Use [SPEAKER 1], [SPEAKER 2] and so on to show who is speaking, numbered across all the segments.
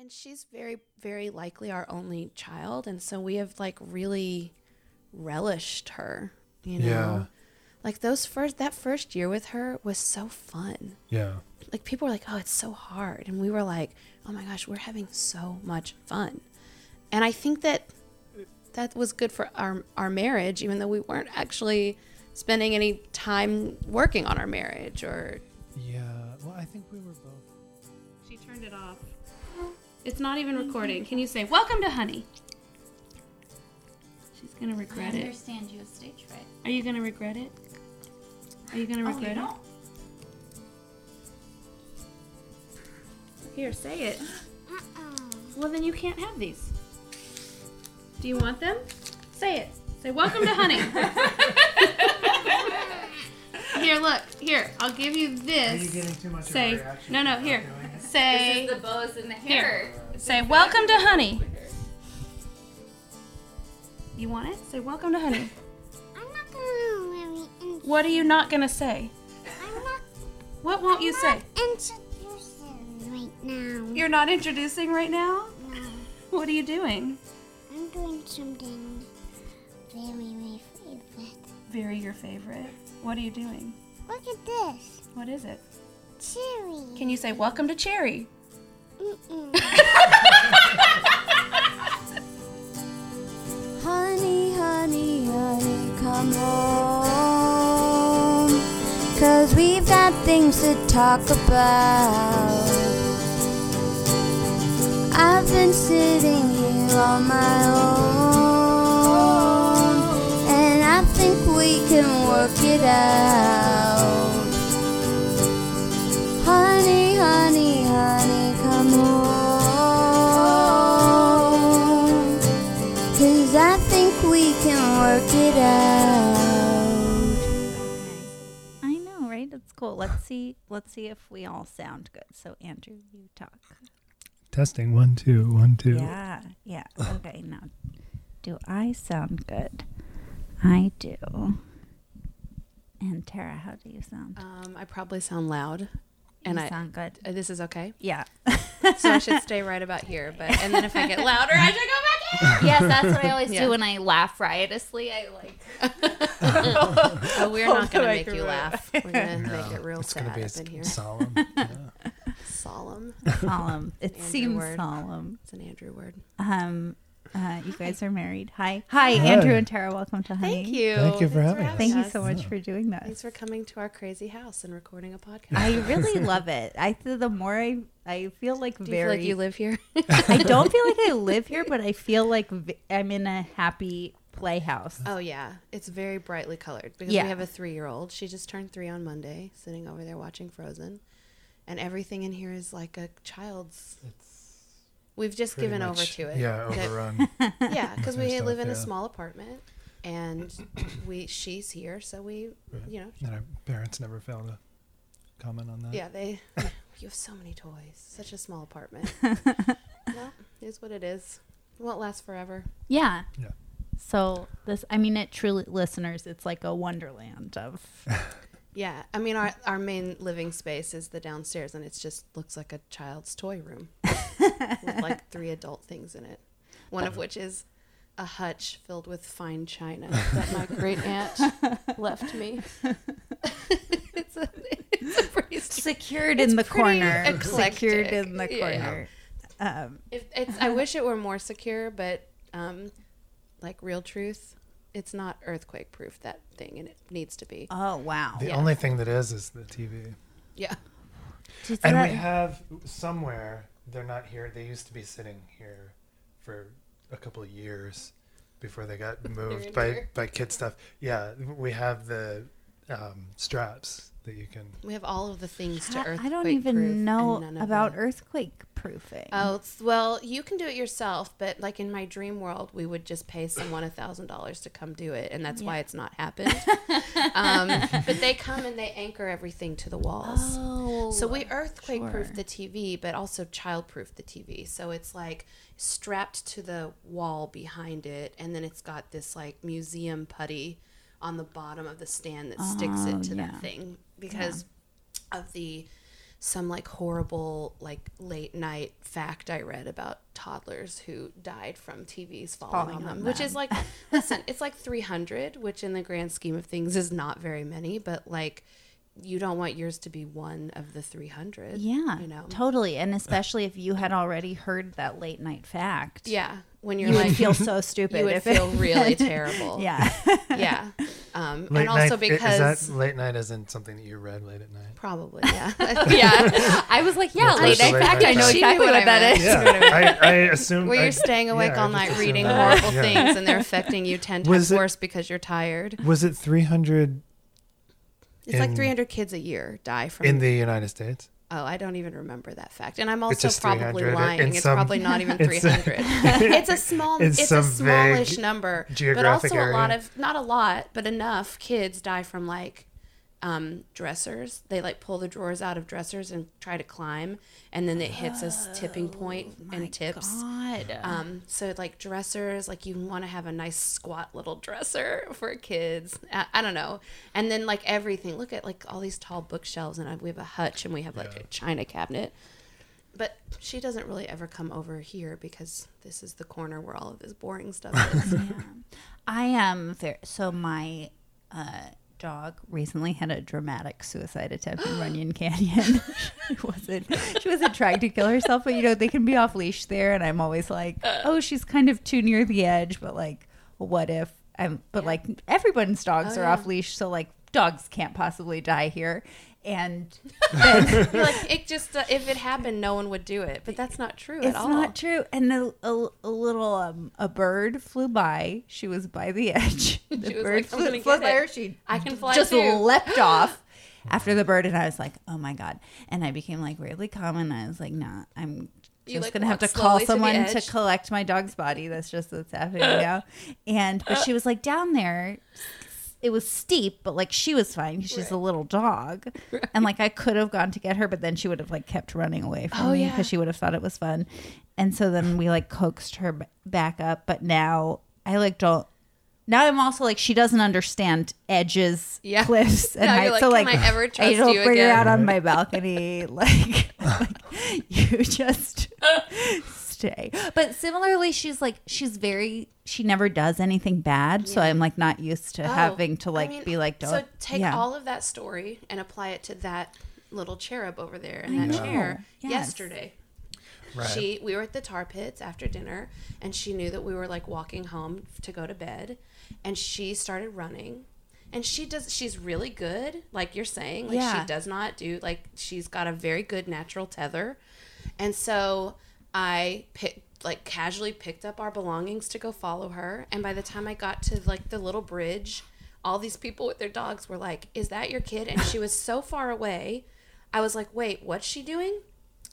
[SPEAKER 1] And she's very, very likely our only child. And so we have like really relished her, you know?
[SPEAKER 2] Yeah.
[SPEAKER 1] Like those first, that first year with her was so fun.
[SPEAKER 2] Yeah.
[SPEAKER 1] Like people were like, oh, it's so hard. And we were like, oh my gosh, we're having so much fun. And I think that that was good for our, our marriage, even though we weren't actually spending any time working on our marriage or.
[SPEAKER 2] Yeah. Well, I think we were both.
[SPEAKER 1] She turned it off. It's not even recording. Can you say, welcome to Honey? She's going to
[SPEAKER 3] I
[SPEAKER 1] regret it.
[SPEAKER 3] I understand you have stage fright.
[SPEAKER 1] Are you going to regret it? Are you going to
[SPEAKER 3] Oh,
[SPEAKER 1] regret
[SPEAKER 3] don't?
[SPEAKER 1] it? Here, say it. Well, then you can't have these. Do you want them? Say it. Say, welcome to Honey. here, look. Here, I'll give you this.
[SPEAKER 2] too much
[SPEAKER 1] Say, no, no, here. Say,
[SPEAKER 3] This is the bows in the
[SPEAKER 1] Here.
[SPEAKER 3] hair.
[SPEAKER 1] say, welcome to Honey. You want it? Say, welcome to Honey.
[SPEAKER 4] I'm not gonna really
[SPEAKER 1] What are you not going to say?
[SPEAKER 4] I'm not
[SPEAKER 1] What won't you say?
[SPEAKER 4] introducing right now.
[SPEAKER 1] You're not introducing right now?
[SPEAKER 4] No,
[SPEAKER 1] What are you doing?
[SPEAKER 4] I'm doing something very, very favorite.
[SPEAKER 1] Very your favorite. What are you doing?
[SPEAKER 4] Look at this.
[SPEAKER 1] What is it?
[SPEAKER 4] Cherry.
[SPEAKER 1] Can you say, welcome to Cherry?
[SPEAKER 4] Mm-mm.
[SPEAKER 5] Honey, honey, honey, come home. Cause we've got things to talk about. I've been sitting here on my own. We can work it out. Honey, honey, honey, come home. Cause I think we can work it out.
[SPEAKER 3] I know, right? It's cool. Let's see. Let's see if we all sound good. So, Andrew, you talk.
[SPEAKER 2] Testing one, two, one, two.
[SPEAKER 3] Yeah, yeah. Okay, now, do I sound good? I do. And Tara, how do you sound?
[SPEAKER 1] Um, I probably sound loud. And
[SPEAKER 3] you
[SPEAKER 1] I,
[SPEAKER 3] sound good.
[SPEAKER 1] uh, this is okay.
[SPEAKER 3] Yeah.
[SPEAKER 1] So I should stay right about here. But and then if I get louder, I should go back in.
[SPEAKER 3] yes, that's what I always
[SPEAKER 1] Yeah.
[SPEAKER 3] do when I laugh riotously. I like.
[SPEAKER 1] Oh, we're not gonna make you laugh. We're gonna
[SPEAKER 2] No,
[SPEAKER 1] make it real
[SPEAKER 2] it's
[SPEAKER 1] sad
[SPEAKER 2] gonna be
[SPEAKER 1] up in here.
[SPEAKER 2] solemn. yeah.
[SPEAKER 1] Solemn.
[SPEAKER 3] solemn. It
[SPEAKER 1] Andrew
[SPEAKER 3] seems
[SPEAKER 1] word.
[SPEAKER 3] solemn.
[SPEAKER 1] It's an Andrew word.
[SPEAKER 3] Um, uh, you guys are married. Hi, hi, Andrew and Tara. Welcome to Honey.
[SPEAKER 1] Thank you.
[SPEAKER 2] Thank you for
[SPEAKER 1] Thanks
[SPEAKER 2] having us.
[SPEAKER 3] Thank you so much for doing this.
[SPEAKER 1] Thanks for coming to our crazy house and recording a podcast.
[SPEAKER 3] I really love it. I th- the more I I feel like
[SPEAKER 1] Do you
[SPEAKER 3] very
[SPEAKER 1] feel like you live here?
[SPEAKER 3] I don't feel like I live here, but I feel like v- I'm in a happy playhouse.
[SPEAKER 1] oh yeah, it's very brightly colored because
[SPEAKER 3] Yeah.
[SPEAKER 1] we have a three-year-old. She just turned three on Monday, sitting over there watching Frozen, and everything in here is like a child's. We've just
[SPEAKER 2] Pretty
[SPEAKER 1] given over to it.
[SPEAKER 2] Yeah,
[SPEAKER 1] That-
[SPEAKER 2] overrun.
[SPEAKER 1] yeah, because we
[SPEAKER 2] Stuff,
[SPEAKER 1] live in a small apartment, and we she's here, so we,
[SPEAKER 2] Right.
[SPEAKER 1] you know,
[SPEAKER 2] and our parents never fail to comment on that.
[SPEAKER 1] yeah, they. you have so many toys, such a small apartment. well, it's what it is. It won't last forever.
[SPEAKER 3] Yeah.
[SPEAKER 2] Yeah.
[SPEAKER 3] So this, I mean, it truly, listeners, it's like a wonderland of.
[SPEAKER 1] Yeah, I mean, our our main living space is the downstairs, and it just looks like a child's toy room with like three adult things in it. One of which is a hutch filled with fine china that my great aunt left me. it's a it's a pretty
[SPEAKER 3] Secured
[SPEAKER 1] It's
[SPEAKER 3] in the
[SPEAKER 1] pretty
[SPEAKER 3] corner.
[SPEAKER 1] eclectic,
[SPEAKER 3] Secured in the
[SPEAKER 1] yeah.
[SPEAKER 3] corner. Um,
[SPEAKER 1] If it's, I wish it were more secure, but um, like real truth, it's not earthquake proof that thing, and it needs to be.
[SPEAKER 3] oh wow!
[SPEAKER 2] The
[SPEAKER 1] Yeah.
[SPEAKER 2] only thing that is is the TV.
[SPEAKER 1] Yeah,
[SPEAKER 3] Did
[SPEAKER 2] And
[SPEAKER 3] that-
[SPEAKER 2] we have somewhere, they're not here. They used to be sitting here for a couple of years before they got moved by,
[SPEAKER 1] here.
[SPEAKER 2] by kid stuff. Yeah, we have the um, straps that you can.
[SPEAKER 1] we have all of the things to
[SPEAKER 3] I-
[SPEAKER 1] earthquake
[SPEAKER 3] I don't even
[SPEAKER 1] and
[SPEAKER 3] know about earthquake proofing.
[SPEAKER 1] Oh, well, you can do it yourself, but like in my dream world, we would just pay someone a thousand dollars to come do it, and that's why it's not happened. um, but they come and they anchor everything to the walls.
[SPEAKER 3] Oh,
[SPEAKER 1] So we earthquake proof
[SPEAKER 3] sure.
[SPEAKER 1] the TV, but also child proof the TV. So it's like strapped to the wall behind it, and then it's got this like museum putty on the bottom of the stand that sticks
[SPEAKER 3] Oh,
[SPEAKER 1] it to
[SPEAKER 3] yeah.
[SPEAKER 1] that thing because of the some like horrible like late night fact I read about toddlers who died from TVs falling, on them, which is like listen, it's like 300, which in the grand scheme of things is not very many, but like you don't want yours to be one of the 300.
[SPEAKER 3] Yeah,
[SPEAKER 1] you know.
[SPEAKER 3] totally. And especially if you had already heard that late night fact,
[SPEAKER 1] Yeah, when you're
[SPEAKER 3] you
[SPEAKER 1] like
[SPEAKER 3] would feel so stupid.
[SPEAKER 1] you would
[SPEAKER 3] if it-
[SPEAKER 1] feel really terrible.
[SPEAKER 3] yeah.
[SPEAKER 1] yeah. Um,
[SPEAKER 2] Late
[SPEAKER 1] and also
[SPEAKER 2] night,
[SPEAKER 1] because
[SPEAKER 2] is that late night isn't something that you read late at night?
[SPEAKER 1] probably yeah yeah
[SPEAKER 3] I was like, yeah,
[SPEAKER 2] Of
[SPEAKER 3] late night
[SPEAKER 2] late
[SPEAKER 3] fact.
[SPEAKER 2] night
[SPEAKER 3] I know
[SPEAKER 2] fact.
[SPEAKER 1] She knew
[SPEAKER 3] exactly
[SPEAKER 1] what
[SPEAKER 3] what
[SPEAKER 1] I
[SPEAKER 3] that
[SPEAKER 1] meant.
[SPEAKER 3] is.
[SPEAKER 2] Yeah, I, I assumed.
[SPEAKER 1] where
[SPEAKER 2] I-
[SPEAKER 1] you're staying awake
[SPEAKER 2] yeah,
[SPEAKER 1] all night reading
[SPEAKER 2] that.
[SPEAKER 1] horrible
[SPEAKER 2] Yeah.
[SPEAKER 1] things and they're affecting you 10
[SPEAKER 2] Was
[SPEAKER 1] times
[SPEAKER 2] it-
[SPEAKER 1] worse because you're tired
[SPEAKER 2] Was it 300
[SPEAKER 1] it's like 300 kids a year die from
[SPEAKER 2] in the United States?
[SPEAKER 1] Oh i don't even remember that fact. And i'm also probably lying. It's
[SPEAKER 2] some-
[SPEAKER 1] probably not even 300 it's a small
[SPEAKER 2] it's
[SPEAKER 1] it's, a smallish number but
[SPEAKER 2] geographic
[SPEAKER 1] also a lot of not a lot but enough kids die from like um, dressers they like pull the drawers out of dressers and try to climb and then it hits a s- tipping point and tips
[SPEAKER 3] God.
[SPEAKER 1] Um, so like dressers, like you want to have a nice squat little dresser for kids. I, I don't know. And then like everything. Look at like all these tall bookshelves, and I, we have a hutch, and we have like a china cabinet. But she doesn't really ever come over here because this is the corner where all of this boring stuff is.
[SPEAKER 3] I am very so my uh, dog recently had a dramatic suicide attempt in Runyon Canyon. she wasn't she wasn't trying to kill herself, but you know they can be off leash there, and I'm always like, oh, she's kind of too near the edge, but like, what if? I'm, but like everyone's dogs
[SPEAKER 1] Oh,
[SPEAKER 3] are
[SPEAKER 1] yeah.
[SPEAKER 3] off leash, so like dogs can't possibly die here. And then
[SPEAKER 1] like it just uh, if it happened, no one would do it. But that's not true at
[SPEAKER 3] it's not true. And a, a, a little um, a bird flew by. She was by the edge. The
[SPEAKER 1] She was
[SPEAKER 3] bird
[SPEAKER 1] like,
[SPEAKER 3] flew,
[SPEAKER 1] gonna
[SPEAKER 3] flew by her. She
[SPEAKER 1] I can fly
[SPEAKER 3] just
[SPEAKER 1] too.
[SPEAKER 3] leapt off after the bird, and I was like, "Oh my god!" And I became like weirdly calm, and I was like, "Nah, I'm
[SPEAKER 1] You,
[SPEAKER 3] just
[SPEAKER 1] like,
[SPEAKER 3] gonna have to call
[SPEAKER 1] slowly to
[SPEAKER 3] someone to, collect my dog's body. That's just what's happening now." And but she was like down there. It was steep, but like she was fine. She's a little dog, and like I could have gone to get her, but then she would have like kept running away from
[SPEAKER 1] Oh,
[SPEAKER 3] me
[SPEAKER 1] yeah.
[SPEAKER 3] because she would have thought it was fun. And so then we like coaxed her b- back up, but now I like don't. Now I'm also like she doesn't understand edges,
[SPEAKER 1] Yeah.
[SPEAKER 3] cliffs, and heights.
[SPEAKER 1] like,
[SPEAKER 3] so
[SPEAKER 1] "Can
[SPEAKER 3] like
[SPEAKER 1] I ever trust
[SPEAKER 3] don't
[SPEAKER 1] you
[SPEAKER 3] bring her
[SPEAKER 1] again?"
[SPEAKER 3] out on my balcony. like, like you just stay. But similarly, she's like she's very she never does anything bad, so I'm like not used to
[SPEAKER 1] Oh,
[SPEAKER 3] having to
[SPEAKER 1] I
[SPEAKER 3] like
[SPEAKER 1] mean,
[SPEAKER 3] be like don't.
[SPEAKER 1] So take
[SPEAKER 3] yeah.
[SPEAKER 1] all of that story and apply it to that little cherub over there in
[SPEAKER 3] I
[SPEAKER 1] that
[SPEAKER 3] know.
[SPEAKER 1] chair
[SPEAKER 3] Yes.
[SPEAKER 1] yesterday.
[SPEAKER 2] Right.
[SPEAKER 1] She we were at the tar pits after dinner and she knew that we were like walking home to go to bed and she started running. And she does she's really good, like you're saying. Like
[SPEAKER 3] Yeah.
[SPEAKER 1] she does not do like she's got a very good natural tether. And so I picked like casually picked up our belongings to go follow her and by the time I got to like the little bridge, all these people with their dogs were like, "Is that your kid?" And she was so far away. I was like, "Wait, what's she doing?"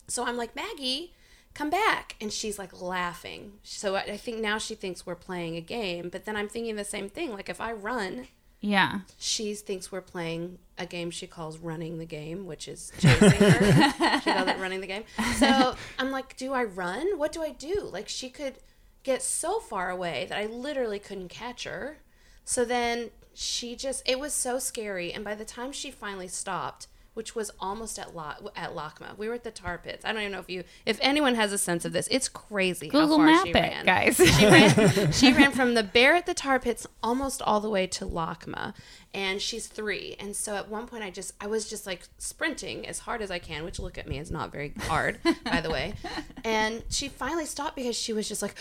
[SPEAKER 1] So I'm like, Maggie, come back. And she's like laughing. So I, I think now she thinks we're playing a game. But then I'm thinking the same thing. Like if I run,
[SPEAKER 3] yeah.
[SPEAKER 1] she thinks we're playing a game she calls running the game, which is chasing her. she calls it running the game. So I'm like, do I run? What do I do? Like she could get so far away that I literally couldn't catch her. So then she just, it was so scary. And by the time she finally stopped, which was almost at Lo- at LACMA, we were at the tar pits. I don't even know if you, if anyone has a sense of this, it's crazy
[SPEAKER 3] Google
[SPEAKER 1] how far
[SPEAKER 3] map
[SPEAKER 1] she
[SPEAKER 3] it,
[SPEAKER 1] ran.
[SPEAKER 3] guys.
[SPEAKER 1] She ran, she ran from the bear at the tar pits almost all the way to LACMA, and she's three. And so at one point, I just I was just like sprinting as hard as I can, which look at me is not very hard, by the way. And she finally stopped because she was just like,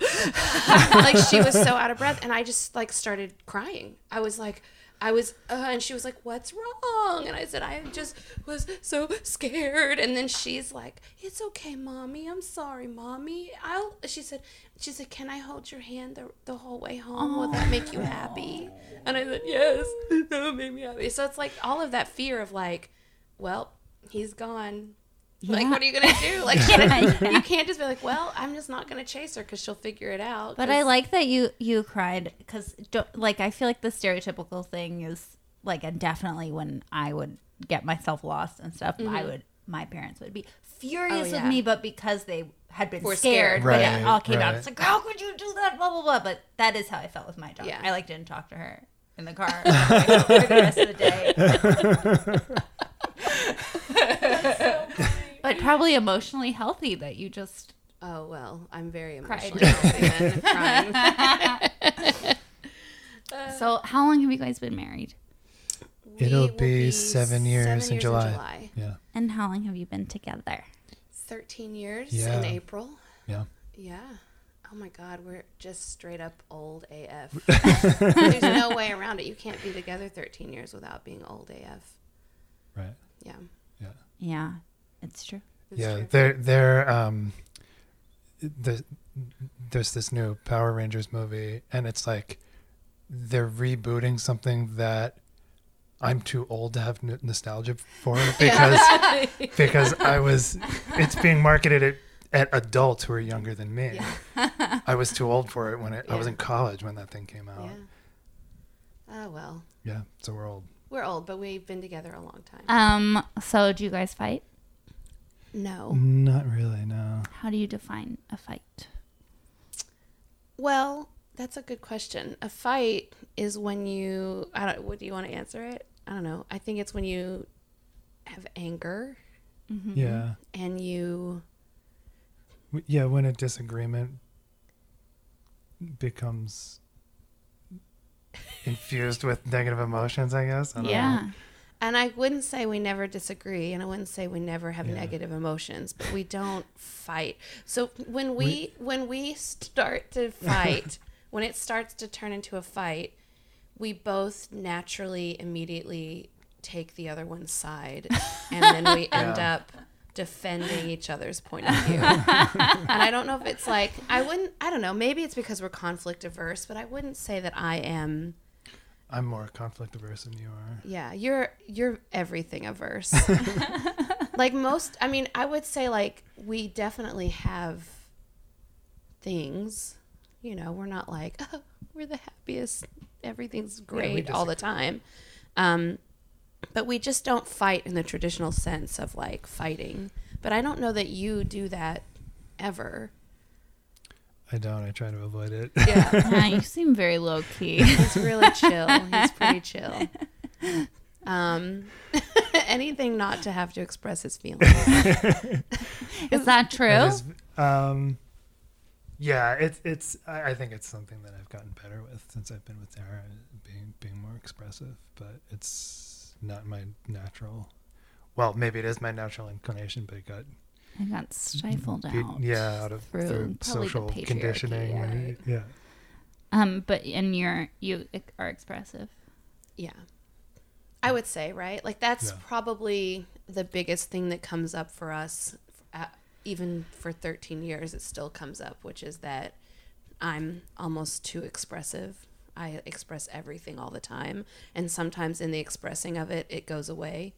[SPEAKER 1] like she was so out of breath, and I just like started crying. I was like. I was, uh, and she was like, "What's wrong?" And I said, "I just was so scared." And then she's like, "It's okay, mommy. I'm sorry, mommy." I'll. She said, "She said, can I hold your hand the, the whole way home? Will that make you happy?" And I said, "Yes, that would make me happy." So it's like all of that fear of like, well, he's gone. Like, what are you gonna do? Like,
[SPEAKER 3] Yeah,
[SPEAKER 1] you,
[SPEAKER 3] yeah.
[SPEAKER 1] you can't just be like, "Well, I'm just not gonna chase her because she'll figure it out."
[SPEAKER 3] But
[SPEAKER 1] 'cause-
[SPEAKER 3] I like that you you cried because like I feel like the stereotypical thing is like and definitely when I would get myself lost and stuff, I would my parents would be furious
[SPEAKER 1] Mm-hmm. Oh,
[SPEAKER 3] with me, but because they had been
[SPEAKER 1] Were
[SPEAKER 3] scared,
[SPEAKER 1] scared.
[SPEAKER 3] but
[SPEAKER 2] Right,
[SPEAKER 3] it all came out. It's like how could you do that? Blah blah blah. But that is how I felt with my dog.
[SPEAKER 1] Yeah.
[SPEAKER 3] I like didn't talk to her in the car for the rest of the day. But probably emotionally healthy that you just.
[SPEAKER 1] Oh well, I'm very
[SPEAKER 3] Cried.
[SPEAKER 1] emotionally healthy.
[SPEAKER 3] So, how long have you guys been married?
[SPEAKER 2] It'll
[SPEAKER 1] will
[SPEAKER 2] be seven years in July.
[SPEAKER 1] July.
[SPEAKER 2] Yeah.
[SPEAKER 3] And how long have you been together?
[SPEAKER 1] Thirteen years
[SPEAKER 2] Yeah.
[SPEAKER 1] in April.
[SPEAKER 2] Yeah.
[SPEAKER 1] Yeah. Oh my God, we're just straight up old AF. There's no way around it. You can't be together 13 years without being old AF.
[SPEAKER 2] Right.
[SPEAKER 1] Yeah.
[SPEAKER 3] Yeah. Yeah, it's true.
[SPEAKER 1] it's
[SPEAKER 2] yeah.
[SPEAKER 1] true.
[SPEAKER 2] They're they're um. The, there's this new Power Rangers movie, and it's like they're rebooting something that I'm too old to have n- nostalgia for because because I was it's being marketed at, at adults who are younger than me. I was too old for it when it, I was in college when that thing came out.
[SPEAKER 1] Yeah. Oh well,
[SPEAKER 2] Yeah, so we're old.
[SPEAKER 1] we're old, but we've been together a long time.
[SPEAKER 3] Um. So, do you guys fight?
[SPEAKER 1] No.
[SPEAKER 2] Not really, no.
[SPEAKER 3] How do you define a fight?
[SPEAKER 1] Well, that's a good question. A fight is when you. I don't. What do you want to answer it? I don't know. I think it's when you have anger mm-hmm.
[SPEAKER 2] Yeah.
[SPEAKER 1] and you.
[SPEAKER 2] Yeah, when a disagreement becomes infused with negative emotions, I guess. I don't know.
[SPEAKER 1] And I wouldn't say we never disagree, and I wouldn't say we never have
[SPEAKER 2] Yeah.
[SPEAKER 1] negative emotions, but we don't fight. So when we, when we start to fight, when it starts to turn into a fight, we both naturally immediately take the other one's side, and then we end
[SPEAKER 2] Yeah.
[SPEAKER 1] up defending each other's point of view. and I don't know if it's like I wouldn't. I don't know. Maybe it's because we're conflict averse, but I wouldn't say that I am.
[SPEAKER 2] I'm more conflict averse than you are.
[SPEAKER 1] Yeah, you're you're everything averse. like most, I mean, I would say like we definitely have things. You know, we're not like oh, we're the happiest, everything's great all the time. Um, but we just don't fight in the traditional sense of like fighting. But I don't know that you do that ever.
[SPEAKER 2] I don't. I try to avoid it.
[SPEAKER 1] Yeah,
[SPEAKER 3] yeah, you seem very low key.
[SPEAKER 1] he's really chill. He's pretty chill. Um, anything not to have to express his feelings.
[SPEAKER 3] Is that true?
[SPEAKER 2] It is, um, yeah, it's it's. I, I think it's something that I've gotten better with since I've been with Tara, being being more expressive. But it's not my natural. Well, maybe it is my natural inclination, but it got
[SPEAKER 3] I got stifled
[SPEAKER 2] beat-
[SPEAKER 3] out.
[SPEAKER 2] yeah out of
[SPEAKER 3] through
[SPEAKER 2] through
[SPEAKER 3] probably the
[SPEAKER 2] social conditioning.
[SPEAKER 3] yeah.
[SPEAKER 2] right? Yeah.
[SPEAKER 3] Um, but and you're you are expressive.
[SPEAKER 1] Yeah. I would say, right? Like that's
[SPEAKER 2] Yeah.
[SPEAKER 1] probably the biggest thing that comes up for us uh, even for 13 years it still comes up, which is that I'm almost too expressive. I express everything all the time, and sometimes in the expressing of it it goes away.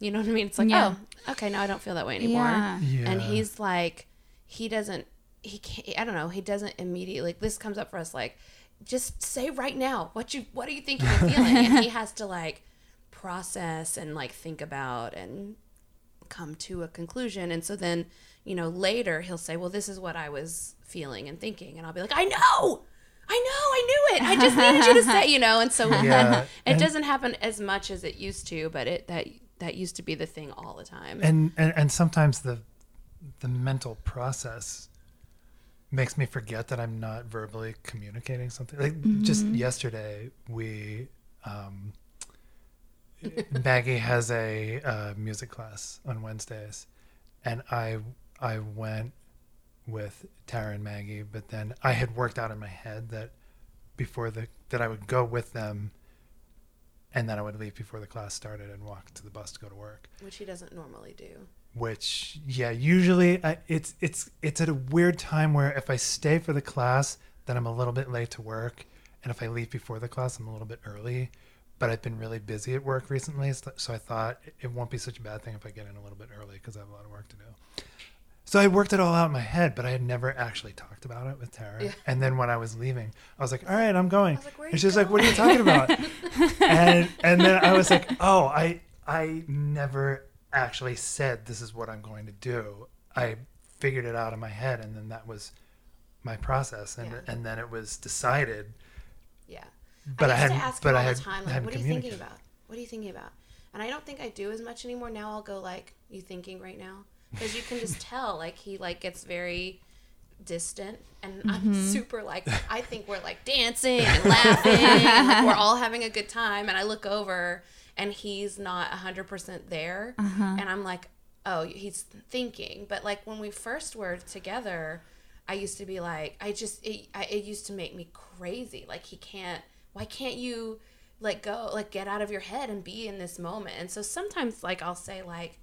[SPEAKER 1] You know what I mean? It's like,
[SPEAKER 3] Yeah.
[SPEAKER 1] "Oh, okay, now I don't feel that way anymore."
[SPEAKER 3] Yeah.
[SPEAKER 2] Yeah.
[SPEAKER 1] and he's like he doesn't he can't i don't know he doesn't immediately like, this comes up for us like just say right now what you what are you thinking and feeling and he has to like process and like think about and come to a conclusion and so then you know later he'll say well this is what i was feeling and thinking and i'll be like i know i know i knew it i just needed you to say you know and so
[SPEAKER 2] Yeah,
[SPEAKER 1] it
[SPEAKER 2] and-
[SPEAKER 1] doesn't happen as much as it used to but it that that used to be the thing all the time
[SPEAKER 2] and, and and sometimes the the mental process makes me forget that I'm not verbally communicating something. Like just yesterday, we um, Maggie has a uh, music class on Wednesdays, and I I went with Tara and Maggie, but then I had worked out in my head that before the that I would go with them, and then I would leave before the class started and walk to the bus to go to work.
[SPEAKER 1] Which he doesn't normally do.
[SPEAKER 2] Which yeah usually I, it's it's it's at a weird time where if i stay for the class then i'm a little bit late to work. And if i leave before the class i'm a little bit early. But i've been really busy at work recently so so i thought it won't be such a bad thing if i get in a little bit early because i have a lot of work to do so i worked it all out in my head but i had never actually talked about it with tara
[SPEAKER 1] Yeah.
[SPEAKER 2] and then when i was leaving i was like all right i'm going
[SPEAKER 1] like, "Where
[SPEAKER 2] and she's like what are you talking about and and then I was like, oh, I I never actually said this is what I'm going to do. I figured it out in my head, and then that was my process, and
[SPEAKER 1] Yeah.
[SPEAKER 2] and then it was decided.
[SPEAKER 1] Yeah.
[SPEAKER 2] But I,
[SPEAKER 1] to
[SPEAKER 2] hadn't.
[SPEAKER 1] ask
[SPEAKER 2] but I had
[SPEAKER 1] the time, like, what are you thinking about? What are you thinking about? And I don't think I do as much anymore. Now I'll go like, "You thinking right now?" Because you can just tell like he like gets very distant and I'm mm-hmm. super like I think we're like dancing and laughing like we're all having a good time and I look over and he's not 100% there uh-huh. and I'm like oh he's thinking. But like when we first were together I used to be like I just it, I, it used to make me crazy. Like he can't why can't you like go like get out of your head and be in this moment? And so sometimes like I'll say like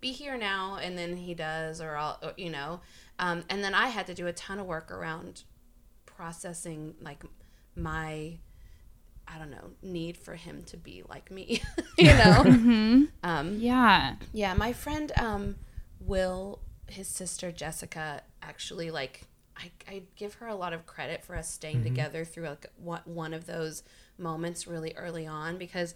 [SPEAKER 1] be here now and then he does or i'll or, you know. Um, and then i had to do a ton of work around processing like my i don't know need for him to be like me you know? Um,
[SPEAKER 6] Yeah.
[SPEAKER 1] yeah my friend um, will his sister jessica actually like I, I give her a lot of credit for us staying together through like one, one of those moments really early on because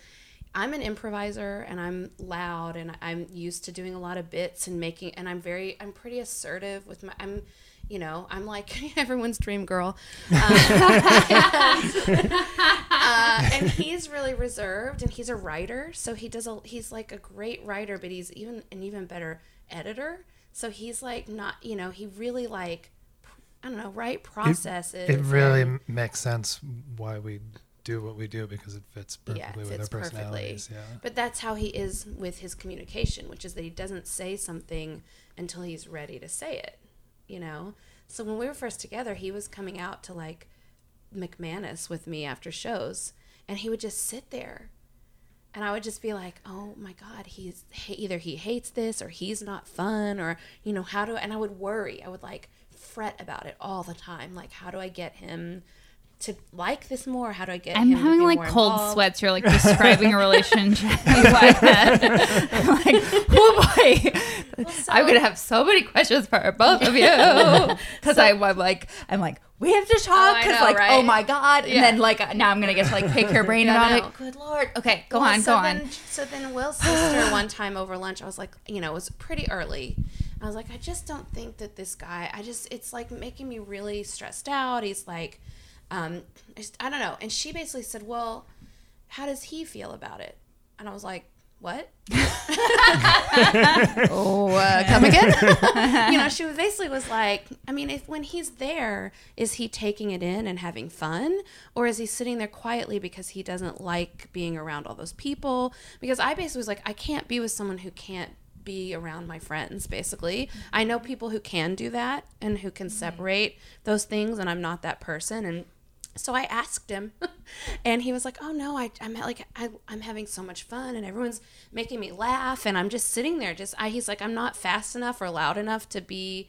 [SPEAKER 1] I'm an improviser and I'm loud and I'm used to doing a lot of bits and making and I'm very I'm pretty assertive with my I'm you know I'm like everyone's dream girl. Um, uh, and he's really reserved and he's a writer. So he does a he's like a great writer but he's even an even better editor. So he's like not you know he really like I don't know right processes
[SPEAKER 2] It really
[SPEAKER 1] and-
[SPEAKER 2] makes sense why we do what we do because it fits perfectly
[SPEAKER 1] yeah, it
[SPEAKER 2] with our
[SPEAKER 1] perfectly.
[SPEAKER 2] Yeah.
[SPEAKER 1] But that's how he is with his communication, which is that he doesn't say something until he's ready to say it, you know? So when we were first together, he was coming out to like McManus with me after shows, and he would just sit there. And I would just be like, "Oh my God, he's either he hates this or he's not fun or you know how do?" And I would worry. I would like fret about it all the time. Like, how do I get him to like this more? How do I get
[SPEAKER 6] I'm
[SPEAKER 1] him to
[SPEAKER 6] having like cold
[SPEAKER 1] involved?
[SPEAKER 6] sweats. You're like describing a relationship my head. I'm like, oh boy. I'm gonna have so many questions for both of you because I'm like, I'm like, we have to oh,
[SPEAKER 1] talk
[SPEAKER 6] because
[SPEAKER 1] know,
[SPEAKER 6] like, oh
[SPEAKER 1] right?
[SPEAKER 6] oh my god,
[SPEAKER 1] Yeah.
[SPEAKER 6] and then like uh, now I'm gonna get to like pick your brain
[SPEAKER 1] Yeah,
[SPEAKER 6] about
[SPEAKER 1] I
[SPEAKER 6] it.
[SPEAKER 1] know.
[SPEAKER 6] Good lord. Okay, go
[SPEAKER 1] Well,
[SPEAKER 6] on,
[SPEAKER 1] so
[SPEAKER 6] go
[SPEAKER 1] then,
[SPEAKER 6] on.
[SPEAKER 1] So then Will's sister one time over lunch, I was like, you know, it was pretty early. I was like, I just don't think that this guy, I just, it's like making me really stressed out. He's like, um, I, just, I don't know. And she basically said, well, how does he feel about it? And I was like, what? oh, uh, come again? you know, she basically was like, I mean, if when he's there, is he taking it in and having fun, or is he sitting there quietly because he doesn't like being around all those people? Because I basically was like, I can't be with someone who can't be around my friends. Basically, I know people who can do that and who can separate those things, and I'm not that person, and so I asked him, and he was like, "Oh no, I, I'm like I, I'm having so much fun, and everyone's making me laugh, and I'm just sitting there. Just I, he's like, I'm not fast enough or loud enough to be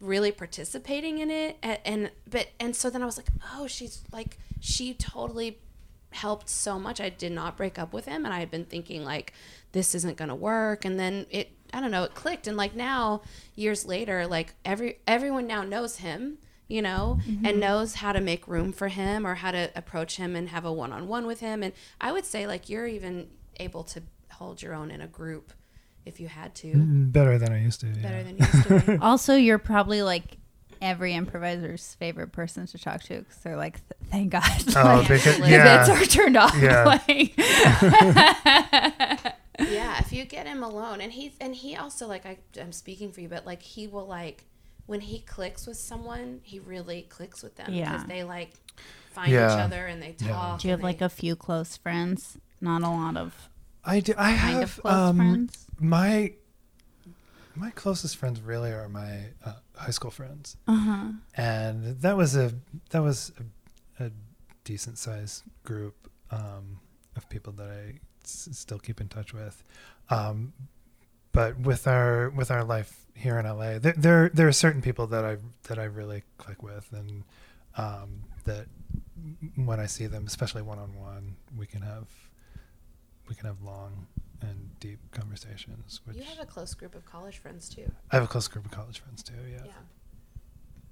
[SPEAKER 1] really participating in it, and, and but and so then I was like, oh, she's like she totally helped so much. I did not break up with him, and I had been thinking like this isn't gonna work, and then it I don't know it clicked, and like now years later, like every everyone now knows him you know, and mm-hmm. knows how to make room for him or how to approach him and have a one on one with him. And I would say, like, you're even able to hold your own in a group if you had to, mm-hmm.
[SPEAKER 2] Better than I used to.
[SPEAKER 1] better
[SPEAKER 2] yeah.
[SPEAKER 1] than you used to.
[SPEAKER 3] Also, you're probably like every improviser's favorite person to talk to because they're like, thank God.
[SPEAKER 2] Oh,
[SPEAKER 3] like,
[SPEAKER 2] because,
[SPEAKER 3] the bits are turned off.
[SPEAKER 2] Yeah.
[SPEAKER 3] Like,
[SPEAKER 1] yeah, if you get him alone, and he's and he also like I, I'm speaking for you, but like he will like when he clicks with someone, he really clicks with them
[SPEAKER 3] Yeah.
[SPEAKER 1] because they like find
[SPEAKER 2] Yeah.
[SPEAKER 1] each other and they talk.
[SPEAKER 2] Yeah.
[SPEAKER 3] do you have
[SPEAKER 1] and
[SPEAKER 3] like a few close friends? Not a lot of
[SPEAKER 2] I do. I have
[SPEAKER 3] close
[SPEAKER 2] um,
[SPEAKER 3] friends.
[SPEAKER 2] my my closest friends really are my uh, high school friends,
[SPEAKER 3] Uh huh.
[SPEAKER 2] and that was a that was a, a decent sized group um, of people that I s- still keep in touch with. Um, but with our with our life here in LA, there there, there are certain people that I that I really click with, and um, that when I see them, especially one on one, we can have we can have long and deep conversations. Which
[SPEAKER 1] You have a close group of college friends too.
[SPEAKER 2] I have a close group of college friends too. Yeah.
[SPEAKER 1] Yeah.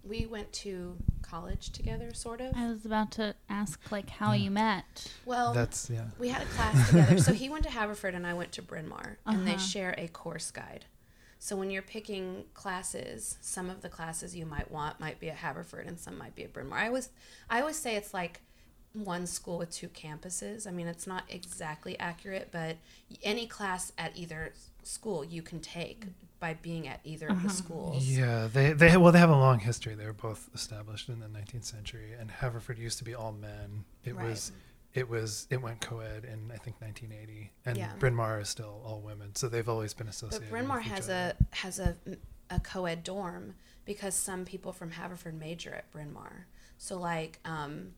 [SPEAKER 1] We went to college together, sort of.
[SPEAKER 3] I was about to ask like how you met.
[SPEAKER 1] Well,
[SPEAKER 2] That's yeah.
[SPEAKER 1] we had a class together. So he went to Haverford and I went to Bryn Mawr, and they
[SPEAKER 3] Uh-huh.
[SPEAKER 1] share a course guide. So when you're picking classes, some of the classes you might want might be at Haverford and some might be at Bryn Mawr. I always, I always say it's like one school with two campuses. I mean, it's not exactly accurate, but any class at either school you can take by being at either of the schools.
[SPEAKER 2] Yeah, they they well they have a long history. They were both established in the 19th century, and Haverford used to be all men. It
[SPEAKER 1] Right.
[SPEAKER 2] was it was it went co-ed in I think 1980, and
[SPEAKER 1] Yeah.
[SPEAKER 2] Bryn Mawr is still all women. So they've always been associated.
[SPEAKER 1] But
[SPEAKER 2] associated.
[SPEAKER 1] Bryn Mawr
[SPEAKER 2] with
[SPEAKER 1] has
[SPEAKER 2] other.
[SPEAKER 1] a has a a co-ed dorm because some people from Haverford major at Bryn Mawr. So like um,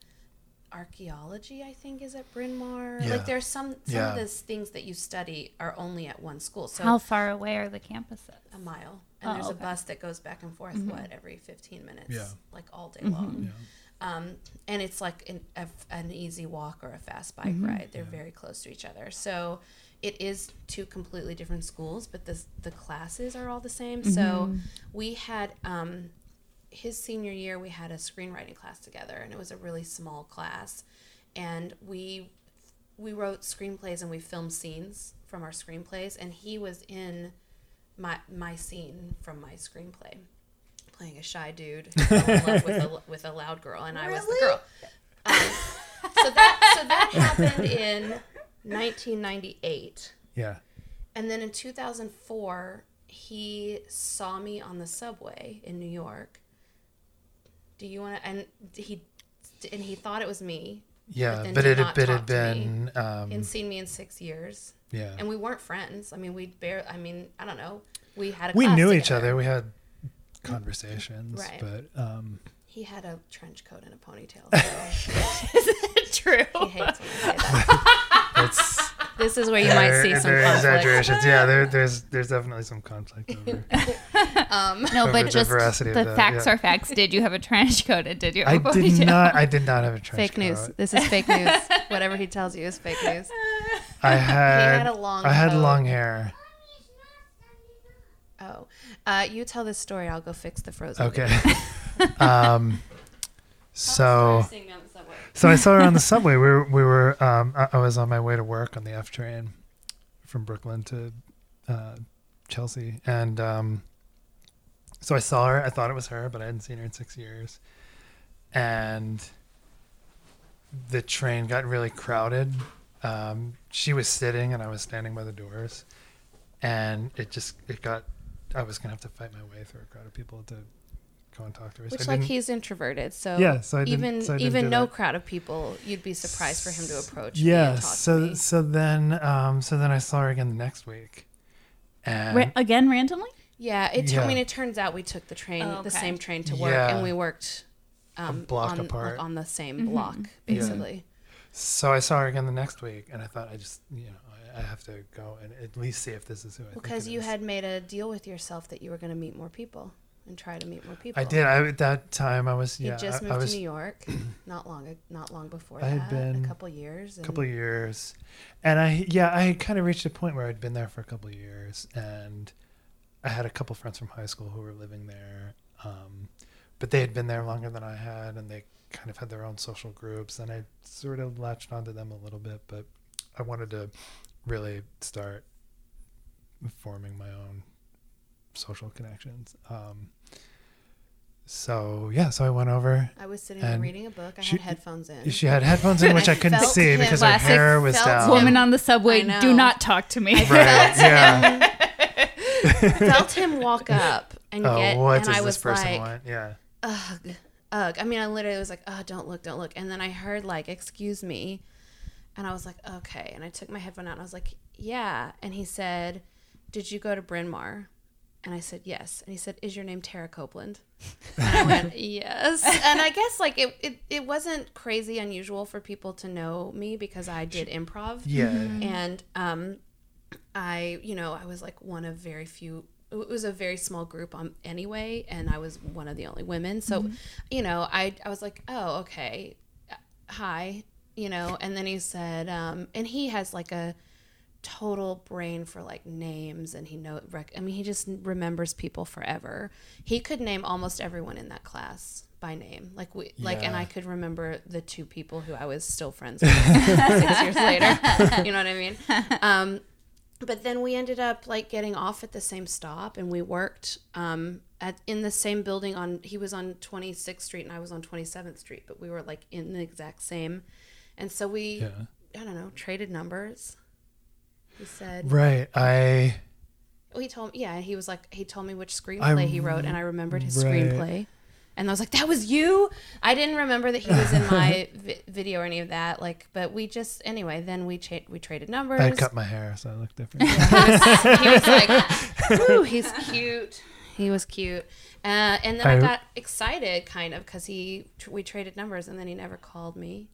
[SPEAKER 1] archaeology, I think, is at Bryn Mawr.
[SPEAKER 2] Yeah.
[SPEAKER 1] Like there's some some
[SPEAKER 2] Yeah.
[SPEAKER 1] of those things that you study are only at one school. So
[SPEAKER 6] How far away are the campuses?
[SPEAKER 1] a mile, and
[SPEAKER 6] Oh,
[SPEAKER 1] there's
[SPEAKER 6] okay.
[SPEAKER 1] a bus that goes back and forth. What every 15 minutes?
[SPEAKER 2] Yeah.
[SPEAKER 1] like all day long.
[SPEAKER 2] Yeah.
[SPEAKER 1] Um, and it's like an, a, an easy walk or a fast bike ride. They're very close to each other. So it is two completely different schools, but the, the classes are all the same. So we had, um, his senior year, we had a screenwriting class together, and it was a really small class. And we we wrote screenplays and we filmed scenes from our screenplays, and he was in my my scene from my screenplay, playing a shy dude who fell in love with a with a loud girl, and I was the girl. Um, so that so that happened in 1998,
[SPEAKER 2] Yeah.
[SPEAKER 1] and then in 2004 he saw me on the subway in New York. Do you want to? And he and he thought it was me.
[SPEAKER 2] Yeah,
[SPEAKER 1] then
[SPEAKER 2] but it had, but it had been um,
[SPEAKER 1] Hadn't seen me in six years.
[SPEAKER 2] yeah.
[SPEAKER 1] and we weren't friends. I mean, we barely. I mean, I don't know. We had a
[SPEAKER 2] we
[SPEAKER 1] class
[SPEAKER 2] knew each other. We had conversations,
[SPEAKER 1] Right.
[SPEAKER 2] but um,
[SPEAKER 1] He had a trench coat and a ponytail. So
[SPEAKER 6] True.
[SPEAKER 1] he hates when I say that.
[SPEAKER 2] it's
[SPEAKER 1] This is where you might see some conflict.
[SPEAKER 2] exaggerations. Yeah, there, there's there's definitely some conflict over.
[SPEAKER 1] Um,
[SPEAKER 6] No, but
[SPEAKER 2] the
[SPEAKER 6] just
[SPEAKER 2] veracity
[SPEAKER 6] the facts
[SPEAKER 2] yeah.
[SPEAKER 6] are facts. Did you have a trench coat and did you?
[SPEAKER 2] I
[SPEAKER 6] have a
[SPEAKER 2] did
[SPEAKER 6] ponytail?
[SPEAKER 2] not. I did not have a trench coat.
[SPEAKER 1] fake news. This is fake news. Whatever he tells you is fake news.
[SPEAKER 2] I had.
[SPEAKER 1] had a long
[SPEAKER 2] I had
[SPEAKER 1] coat.
[SPEAKER 2] long hair.
[SPEAKER 1] Oh, uh, you tell this story. I'll go fix the frozen.
[SPEAKER 2] Okay. um, so so I saw her on the subway. We were we were. Um, I, I was on my way to work on the F train from Brooklyn to uh, Chelsea, and um, so I saw her. I thought it was her, but I hadn't seen her in six years, and the train got really crowded. Um, she was sitting, and I was standing by the doors, and it just it got. I was gonna have to fight my way through a crowd of people to go and talk to her.
[SPEAKER 1] Which,
[SPEAKER 2] I
[SPEAKER 1] like, he's introverted, so
[SPEAKER 2] Yeah, so I
[SPEAKER 1] even
[SPEAKER 2] so I
[SPEAKER 1] even no
[SPEAKER 2] that.
[SPEAKER 1] crowd of people, you'd be surprised for him to approach me
[SPEAKER 2] yeah
[SPEAKER 1] and talk
[SPEAKER 2] so
[SPEAKER 1] to me.
[SPEAKER 2] so then um so then i saw her again the next week and
[SPEAKER 6] Ra- again, randomly?
[SPEAKER 1] Yeah, it. I
[SPEAKER 2] Yeah.
[SPEAKER 1] mean, it turns out we took the train,
[SPEAKER 6] Oh,
[SPEAKER 1] the same train to work,
[SPEAKER 2] Yeah.
[SPEAKER 1] and we worked um,
[SPEAKER 2] block
[SPEAKER 1] on, like,
[SPEAKER 2] apart.
[SPEAKER 1] on the same block, basically.
[SPEAKER 2] so i saw her again the next week and i thought i just you know i, I have to go and at least see if this is who i
[SPEAKER 1] Because
[SPEAKER 2] think it
[SPEAKER 1] you
[SPEAKER 2] is.
[SPEAKER 1] had made a deal with yourself that you were going to meet more people and try to meet more people.
[SPEAKER 2] i did i at that time i was
[SPEAKER 1] You
[SPEAKER 2] yeah
[SPEAKER 1] just
[SPEAKER 2] I,
[SPEAKER 1] moved
[SPEAKER 2] I was
[SPEAKER 1] to New York, not long, not long before
[SPEAKER 2] I
[SPEAKER 1] that.
[SPEAKER 2] had been
[SPEAKER 1] a couple years.
[SPEAKER 2] a couple years and i yeah i had kind of reached a point where i'd been there for a couple of years and i had a couple friends from high school who were living there um, but they had been there longer than i had and they kind of had their own social groups and i sort of latched onto them a little bit but i wanted to really start forming my own social connections um, so yeah so i went over
[SPEAKER 1] I was sitting there
[SPEAKER 2] and
[SPEAKER 1] reading a book. I
[SPEAKER 2] she-
[SPEAKER 1] had headphones in.
[SPEAKER 2] she had headphones in which i couldn't see
[SPEAKER 1] him-
[SPEAKER 2] because her
[SPEAKER 6] Classic
[SPEAKER 2] hair was
[SPEAKER 1] felt
[SPEAKER 2] down
[SPEAKER 6] Woman on the subway, do not talk to me.
[SPEAKER 1] I
[SPEAKER 2] right yeah
[SPEAKER 1] felt him walk up and
[SPEAKER 2] Oh,
[SPEAKER 1] get,
[SPEAKER 2] what
[SPEAKER 1] and
[SPEAKER 2] does
[SPEAKER 1] I
[SPEAKER 2] this
[SPEAKER 1] was
[SPEAKER 2] person
[SPEAKER 1] like,
[SPEAKER 2] want? Yeah.
[SPEAKER 1] ugh, ugh. I mean, I literally was like, oh, don't look, don't look. And then I heard like, excuse me. And I was like, okay. And I took my headphone out and I was like, yeah. And he said, did you go to Bryn Mawr? And I said, yes. And he said, is your name Tara Copeland? And I went, yes. And I guess like it, it, it wasn't crazy unusual for people to know me because I did improv
[SPEAKER 2] Yeah.
[SPEAKER 1] and um, I, you know, I was like one of very few. It was a very small group um, anyway, and I was one of the only women. So, you know, I I was like, oh, okay, uh, hi, you know. And then he said, um, and he has like a total brain for like names, and he know. Rec- I mean, he just remembers people forever. He could name almost everyone in that class by name, like we like, and I could remember the two people who I was still friends with six years later. You know what I mean? Um, but then we ended up like getting off at the same stop, and we worked um, at in the same building. On he was on 26th Street, and I was on 27th Street, but we were like in the exact same And so we,
[SPEAKER 2] Yeah.
[SPEAKER 1] I don't know, traded numbers. He said,
[SPEAKER 2] Right. I
[SPEAKER 1] well, he told me, yeah, he was like, he told me which screenplay he wrote, and I remembered his
[SPEAKER 2] right.
[SPEAKER 1] screenplay. And I was like, that was you? I didn't remember that he was in my vi- video or any of that. Like, but we just, anyway, then we, cha- we traded numbers.
[SPEAKER 2] I cut my hair, so I look different.
[SPEAKER 1] he was, he was like, "Ooh, he's cute." He was cute, uh, and then I,
[SPEAKER 2] I-
[SPEAKER 1] got excited, kind of, because he we traded numbers, and then he never called me.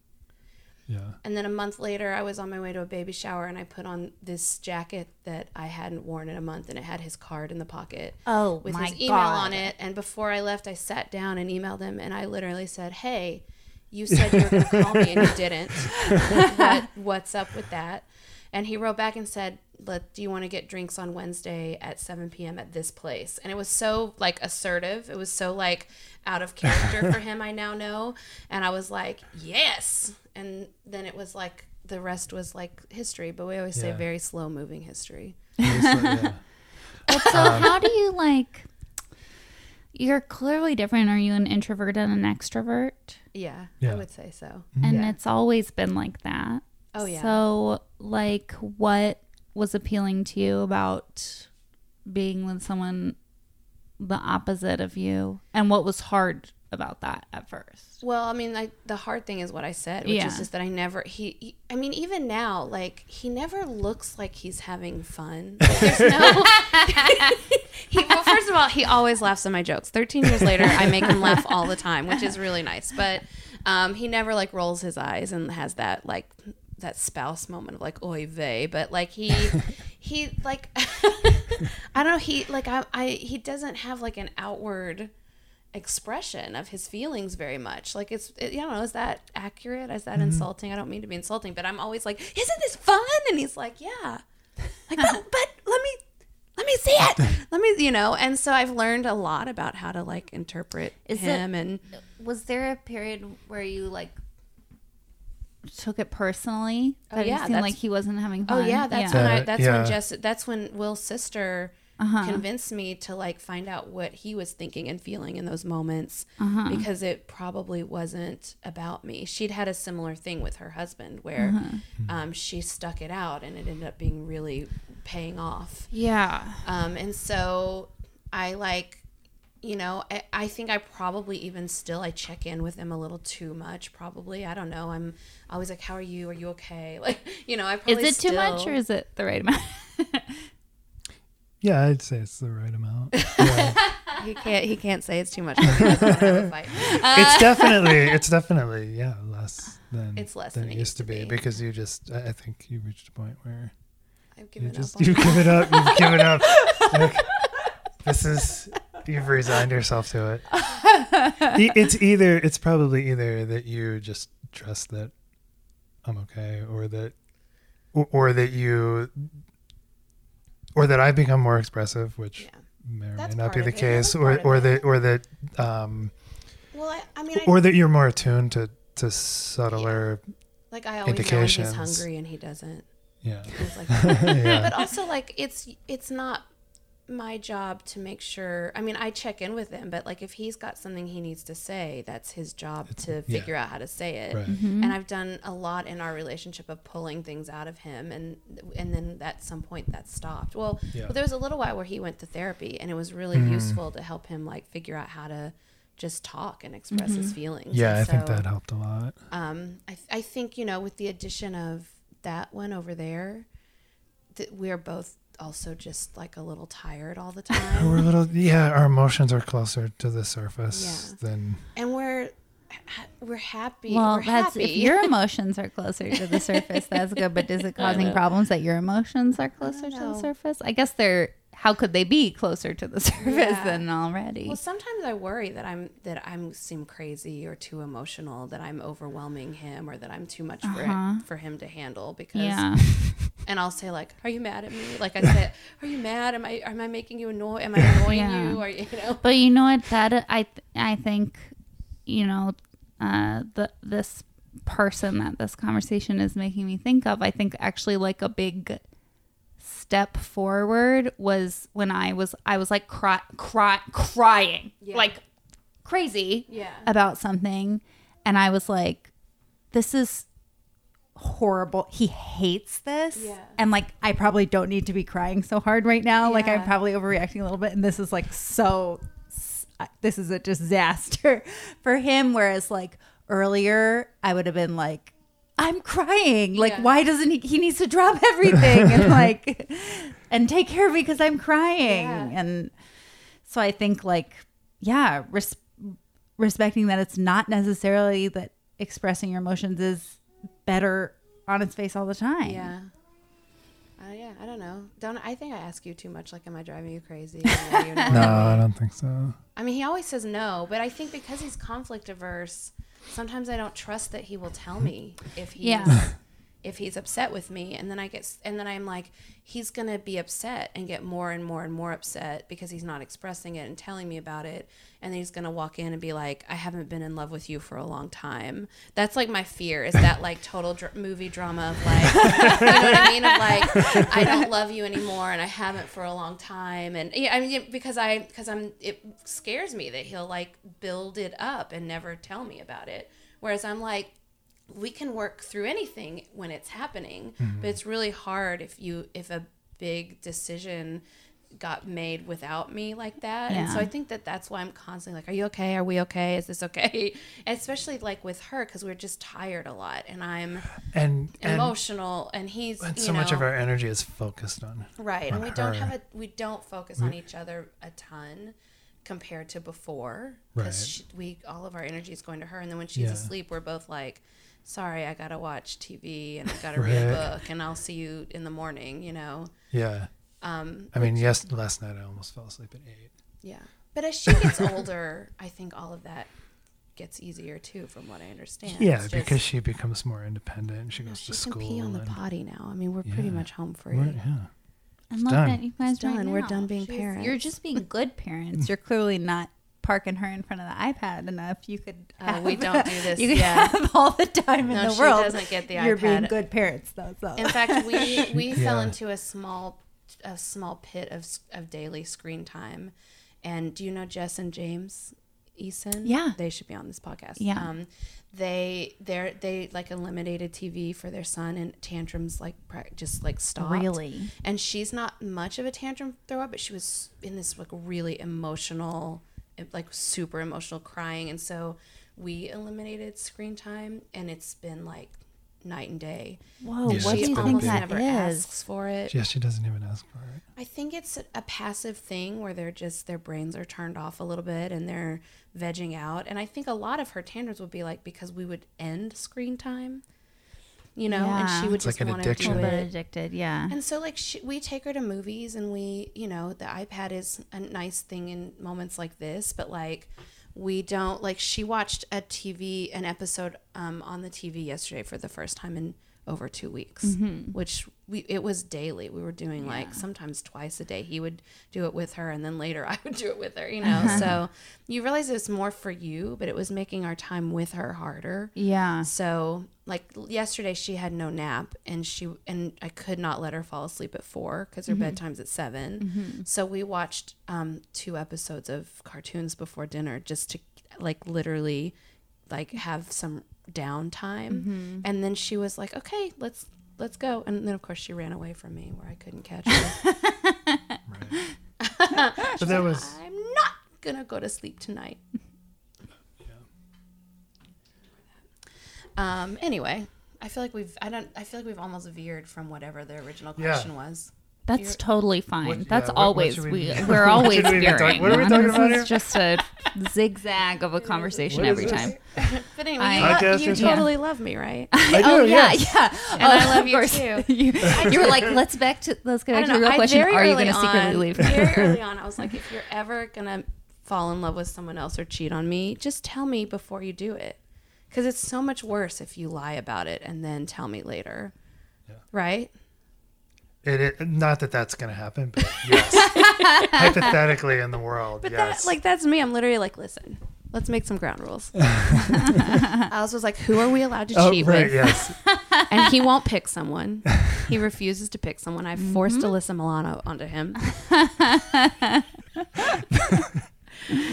[SPEAKER 2] Yeah.
[SPEAKER 1] And then a month later, I was on my way to a baby shower, and I put on this jacket that I hadn't worn in a month, and it had his card in the pocket
[SPEAKER 3] Oh
[SPEAKER 1] with
[SPEAKER 3] my
[SPEAKER 1] his email
[SPEAKER 3] god!
[SPEAKER 1] on it. And before I left, I sat down and emailed him, and I literally said, "Hey, you said you were going to call me, and you didn't. what, what's up with that?" And he wrote back and said, "Let do you want to get drinks on Wednesday at 7 p.m. at this place?" And it was so like assertive. It was so like out of character for him. I now know, and I was like, "Yes." And then it was like the rest was like history. But we always say very slow moving history.
[SPEAKER 2] Yeah.
[SPEAKER 3] But so um, how do you like? You're clearly different. Are you an introvert and an extrovert?
[SPEAKER 1] Yeah,
[SPEAKER 2] Yeah.
[SPEAKER 1] I would say so. Mm-hmm.
[SPEAKER 3] And
[SPEAKER 1] Yeah.
[SPEAKER 3] it's always been like that.
[SPEAKER 1] Oh yeah.
[SPEAKER 3] So, like, what was appealing to you about being with someone the opposite of you, and what was hard about that at first?
[SPEAKER 1] Well, I mean, like the hard thing is what I said, which
[SPEAKER 3] Yeah.
[SPEAKER 1] is just that I never. He, he, I mean, even now, like he never looks like he's having fun. Like, there's no. he, well, first of all, he always laughs at my jokes. Thirteen years later, I make him laugh all the time, which is really nice. But um, he never like rolls his eyes and has that like that spouse moment of like oy vey. But like he, he like, I don't know. He like I, I he doesn't have like an outward expression of his feelings very much. Like it's, it, you know, is that accurate? Is that
[SPEAKER 2] Mm-hmm.
[SPEAKER 1] insulting? I don't mean to be insulting, but I'm always like, isn't this fun? And he's like, yeah. Like, but, but let me, let me see it. Let me, you know. And so I've learned a lot about how to like interpret
[SPEAKER 3] Is it-
[SPEAKER 1] him and
[SPEAKER 3] Was there a period where you like took it personally?
[SPEAKER 1] Oh,
[SPEAKER 3] That
[SPEAKER 1] yeah,
[SPEAKER 3] it seemed like he wasn't having fun.
[SPEAKER 1] Oh yeah, that's
[SPEAKER 3] yeah.
[SPEAKER 1] when I.
[SPEAKER 2] Uh,
[SPEAKER 1] That's
[SPEAKER 2] yeah.
[SPEAKER 1] when Jess. That's when Will's sister
[SPEAKER 3] Uh-huh.
[SPEAKER 1] convinced me to like find out what he was thinking and feeling in those moments
[SPEAKER 3] Uh-huh.
[SPEAKER 1] because it probably wasn't about me. She'd had a similar thing with her husband where
[SPEAKER 3] Uh-huh.
[SPEAKER 1] um, she stuck it out and it ended up being really paying off.
[SPEAKER 3] yeah.
[SPEAKER 1] Um, and so I like, you know, I, I think I probably even still I check in with him a little too much. Probably I don't know. I'm always like, "How are you? Are you okay?" Like, you know, I
[SPEAKER 3] Is
[SPEAKER 1] probably
[SPEAKER 3] it too much or is it the right amount?
[SPEAKER 2] Yeah, I'd say it's the right amount. Yeah.
[SPEAKER 1] he can't he can't say it's too much. 'cause he doesn't wanna have a fight.
[SPEAKER 2] it's uh, definitely, it's definitely, yeah, less than
[SPEAKER 1] It's less
[SPEAKER 2] than
[SPEAKER 1] than
[SPEAKER 2] it used to be,
[SPEAKER 1] be.
[SPEAKER 2] because you just, I I think you reached a point where
[SPEAKER 1] I've given
[SPEAKER 2] just,
[SPEAKER 1] up. On
[SPEAKER 2] you've given up, you've given up. Like, this is, you've resigned yourself to it. It's either, it's probably either that you just trust that I'm okay, or that, or, or that you, or that I've become more expressive, which
[SPEAKER 1] Yeah.
[SPEAKER 2] may or
[SPEAKER 1] That's
[SPEAKER 2] may not be the. Case, or or that or that um,
[SPEAKER 1] Well, I, I mean, I,
[SPEAKER 2] or that you're more attuned to to subtler,
[SPEAKER 1] like I always know he's hungry and he doesn't.
[SPEAKER 2] yeah,
[SPEAKER 1] like
[SPEAKER 2] yeah,
[SPEAKER 1] but also like it's it's not my job to make sure i mean i check in with him but like if he's got something he needs to say that's his job to
[SPEAKER 2] yeah.
[SPEAKER 1] figure out how to say it
[SPEAKER 2] right.
[SPEAKER 3] Mm-hmm.
[SPEAKER 1] and i've done a lot in our relationship of pulling things out of him and and then at some point that stopped well,
[SPEAKER 2] Yeah.
[SPEAKER 1] well there was a little while where he went to therapy and it was really
[SPEAKER 2] Mm.
[SPEAKER 1] useful to help him like figure out how to just talk and express his feelings
[SPEAKER 2] Yeah, I
[SPEAKER 1] And
[SPEAKER 2] think that helped a lot.
[SPEAKER 1] um, I, th- I think you know with the addition of that one over there that we're both also just like a little tired all the time.
[SPEAKER 2] We're a little, yeah, our emotions are closer to the surface
[SPEAKER 1] Yeah.
[SPEAKER 2] than
[SPEAKER 1] and we're we're happy
[SPEAKER 3] Well,
[SPEAKER 1] we're
[SPEAKER 3] that's
[SPEAKER 1] happy
[SPEAKER 3] if your emotions are closer to the surface, that's good. But is it causing
[SPEAKER 1] know.
[SPEAKER 3] problems that your emotions are closer to the surface? I guess they're. How could they be closer to the surface
[SPEAKER 1] Yeah.
[SPEAKER 3] than already?
[SPEAKER 1] well sometimes i worry that i'm that i'm seem crazy or too emotional that i'm overwhelming him or that i'm too much for
[SPEAKER 3] Uh-huh.
[SPEAKER 1] for him to handle because
[SPEAKER 3] yeah,
[SPEAKER 1] and i'll say like are you mad at me like i said are you mad am i am i making you annoy am i annoying
[SPEAKER 3] Yeah.
[SPEAKER 1] you or you know
[SPEAKER 3] but you know what? That I th- I think, you know, uh, the this person that this conversation is making me think of. I think actually like a big step forward was when I was I was like cry, cry crying
[SPEAKER 1] Yeah.
[SPEAKER 3] like crazy
[SPEAKER 1] yeah
[SPEAKER 3] about something and I was like this is horrible. He hates this.
[SPEAKER 1] Yeah.
[SPEAKER 3] And like I probably don't need to be crying so hard right now. Like I'm probably overreacting a little bit and this is like so uh, this is a disaster for him whereas like earlier I would have been like I'm crying. Like
[SPEAKER 1] Yeah.
[SPEAKER 3] why doesn't he he needs to drop everything and like and take care of me cuz I'm crying.
[SPEAKER 1] Yeah.
[SPEAKER 3] And so I think like yeah, res- respecting that it's not necessarily that expressing your emotions is better on its face all the time.
[SPEAKER 1] Yeah. Uh, yeah, I don't know. Don't I think I ask you too much? Like, am I driving you crazy? You know?
[SPEAKER 2] No, I don't think so.
[SPEAKER 1] I mean, he always says no, but I think because he's conflict averse, sometimes I don't trust that he will tell me if he's
[SPEAKER 3] Yeah.
[SPEAKER 1] If he's upset with me, and then I get and then I'm like, he's gonna be upset and get more and more and more upset because he's not expressing it and telling me about it, and then he's gonna walk in and be like, I haven't been in love with you for a long time. That's like my fear is that like total dr- movie drama of like, you know what I mean? Of like, I don't love you anymore, and I haven't for a long time, and yeah, I mean because I because I'm it scares me that he'll like build it up and never tell me about it, whereas I'm like we can work through anything when it's happening but mm-hmm. it's really hard if you if a big decision got made without me like that and so i think that that's why i'm constantly like are you okay are we okay is this okay and especially like with her because we're just tired a lot and i'm
[SPEAKER 2] And and,
[SPEAKER 1] emotional and he's
[SPEAKER 2] and so much of our energy is focused on.
[SPEAKER 1] Right, and
[SPEAKER 2] on
[SPEAKER 1] we don't have a we don't focus on each other a ton compared to before
[SPEAKER 2] Right.
[SPEAKER 1] we all of our energy is going to her, and then when she's
[SPEAKER 2] Yeah.
[SPEAKER 1] asleep, we're both like, "Sorry, I gotta watch TV and I gotta read a book, and I'll see you in the morning," you know.
[SPEAKER 2] Yeah.
[SPEAKER 1] Um,
[SPEAKER 2] I mean, yes, last night I almost fell asleep at eight.
[SPEAKER 1] yeah, but as she gets older, I think all of that gets easier too, from what I understand.
[SPEAKER 2] Yeah,
[SPEAKER 1] just-
[SPEAKER 2] because she becomes more independent. She
[SPEAKER 1] you know,
[SPEAKER 2] goes
[SPEAKER 1] she
[SPEAKER 2] to
[SPEAKER 1] can
[SPEAKER 2] school.
[SPEAKER 1] pee on the potty now. I mean, we're pretty much home free.
[SPEAKER 2] we're- yeah.
[SPEAKER 3] And look
[SPEAKER 2] done.
[SPEAKER 3] at you guys
[SPEAKER 1] It's done.
[SPEAKER 3] right
[SPEAKER 1] We're done being
[SPEAKER 3] She's-
[SPEAKER 1] parents.
[SPEAKER 3] You're just being good parents. You're clearly not parking her in front of the iPad enough. You could.
[SPEAKER 1] Uh,
[SPEAKER 3] Have,
[SPEAKER 1] we don't do this,
[SPEAKER 3] You could
[SPEAKER 1] yeah.
[SPEAKER 3] have all the time in
[SPEAKER 1] No,
[SPEAKER 3] the
[SPEAKER 1] she
[SPEAKER 3] world.
[SPEAKER 1] doesn't get the
[SPEAKER 3] You're being good parents, though. So.
[SPEAKER 1] In fact, we we fell into a small a small pit of of daily screen time. And do you know Jess and James Eason?
[SPEAKER 3] Yeah.
[SPEAKER 1] they should be on this podcast.
[SPEAKER 3] Yeah.
[SPEAKER 1] um, they they they like eliminated TV for their son, and tantrums like just like stopped.
[SPEAKER 3] Really?
[SPEAKER 1] And she's not much of a tantrum thrower, but she was in this like really emotional, like super emotional crying, and so we eliminated screen time, and it's been like night and day.
[SPEAKER 3] Whoa,
[SPEAKER 2] Yeah,
[SPEAKER 3] what do
[SPEAKER 1] she
[SPEAKER 3] you think
[SPEAKER 1] almost
[SPEAKER 3] that
[SPEAKER 1] never
[SPEAKER 3] is?
[SPEAKER 1] asks for it.
[SPEAKER 2] Yeah, she doesn't even ask for it.
[SPEAKER 1] I think it's a, a passive thing where they're just their brains are turned off a little bit and they're vegging out. And I think a lot of her tantrums would be like because we would end screen time, you know, and she would
[SPEAKER 2] It's like
[SPEAKER 1] just
[SPEAKER 2] an
[SPEAKER 1] want to do
[SPEAKER 2] addiction.
[SPEAKER 3] A little
[SPEAKER 1] it.
[SPEAKER 3] addicted, yeah.
[SPEAKER 1] And so, like, she, we take her to movies, and we, you know, the iPad is a nice thing in moments like this, but like, we don't like. She watched a TV, an episode um, on the TV yesterday for the first time in over two weeks,
[SPEAKER 3] Mm-hmm.
[SPEAKER 1] which we it was daily. We were doing like sometimes twice a day. He would do it with her, and then later I would do it with her. You know,
[SPEAKER 3] Uh-huh.
[SPEAKER 1] so you realize it's more for you, but it was making our time with her harder.
[SPEAKER 3] Yeah.
[SPEAKER 1] So like yesterday she had no nap and she and I could not let her fall asleep at 4 cuz her bedtime's at 7. So we watched um two episodes of cartoons before dinner just to like literally like have some downtime. And then she was like, "Okay, let's let's go." And then of course she ran away from me where I couldn't catch her.
[SPEAKER 2] Right. but that was
[SPEAKER 1] I'm not going to go to sleep tonight. yeah. Um anyway, I feel like we've I don't I feel like we've almost veered from whatever the original
[SPEAKER 2] Yeah.
[SPEAKER 1] question was.
[SPEAKER 6] That's
[SPEAKER 1] You're-
[SPEAKER 6] totally fine.
[SPEAKER 2] What-
[SPEAKER 6] That's
[SPEAKER 2] yeah, what- what
[SPEAKER 6] always
[SPEAKER 2] should we,
[SPEAKER 6] we we're always
[SPEAKER 2] should we be
[SPEAKER 6] veering.
[SPEAKER 2] what are we talking
[SPEAKER 6] this
[SPEAKER 2] about
[SPEAKER 6] is
[SPEAKER 2] here?
[SPEAKER 6] just a zigzag of a conversation every
[SPEAKER 2] this?
[SPEAKER 6] time.
[SPEAKER 1] But anyway,
[SPEAKER 6] I-
[SPEAKER 1] you, lo- you
[SPEAKER 2] or
[SPEAKER 1] totally love me, right?
[SPEAKER 2] Oh, I do,
[SPEAKER 6] oh yeah,
[SPEAKER 2] yes.
[SPEAKER 6] yeah.
[SPEAKER 1] And oh, I
[SPEAKER 6] Oh,
[SPEAKER 1] love
[SPEAKER 6] of
[SPEAKER 1] you
[SPEAKER 6] course.
[SPEAKER 1] too.
[SPEAKER 6] you, you were like, let's back to let's get
[SPEAKER 1] I
[SPEAKER 6] back
[SPEAKER 1] don't
[SPEAKER 6] to the
[SPEAKER 1] know.
[SPEAKER 6] real
[SPEAKER 1] I
[SPEAKER 6] question.
[SPEAKER 1] very
[SPEAKER 6] Are you
[SPEAKER 1] early
[SPEAKER 6] going to secretly
[SPEAKER 1] on-
[SPEAKER 6] leave?
[SPEAKER 1] Very early on, I was like, if you're ever gonna fall in love with someone else or cheat on me, just tell me before you do it, because it's so much worse if you lie about it and then tell me later.
[SPEAKER 2] Yeah.
[SPEAKER 1] Right?
[SPEAKER 2] It, it. Not that that's gonna happen, but yes, hypothetically in the world,
[SPEAKER 1] But
[SPEAKER 2] yes.
[SPEAKER 1] that, like, that's me. I'm literally like, listen, let's make some ground rules. Alice was like, who are we allowed to
[SPEAKER 2] oh,
[SPEAKER 1] cheat
[SPEAKER 2] right,
[SPEAKER 1] with?
[SPEAKER 2] yes.
[SPEAKER 1] and he won't pick someone. He refuses to pick someone. I forced
[SPEAKER 6] Mm-hmm.
[SPEAKER 1] Alyssa Milano onto him.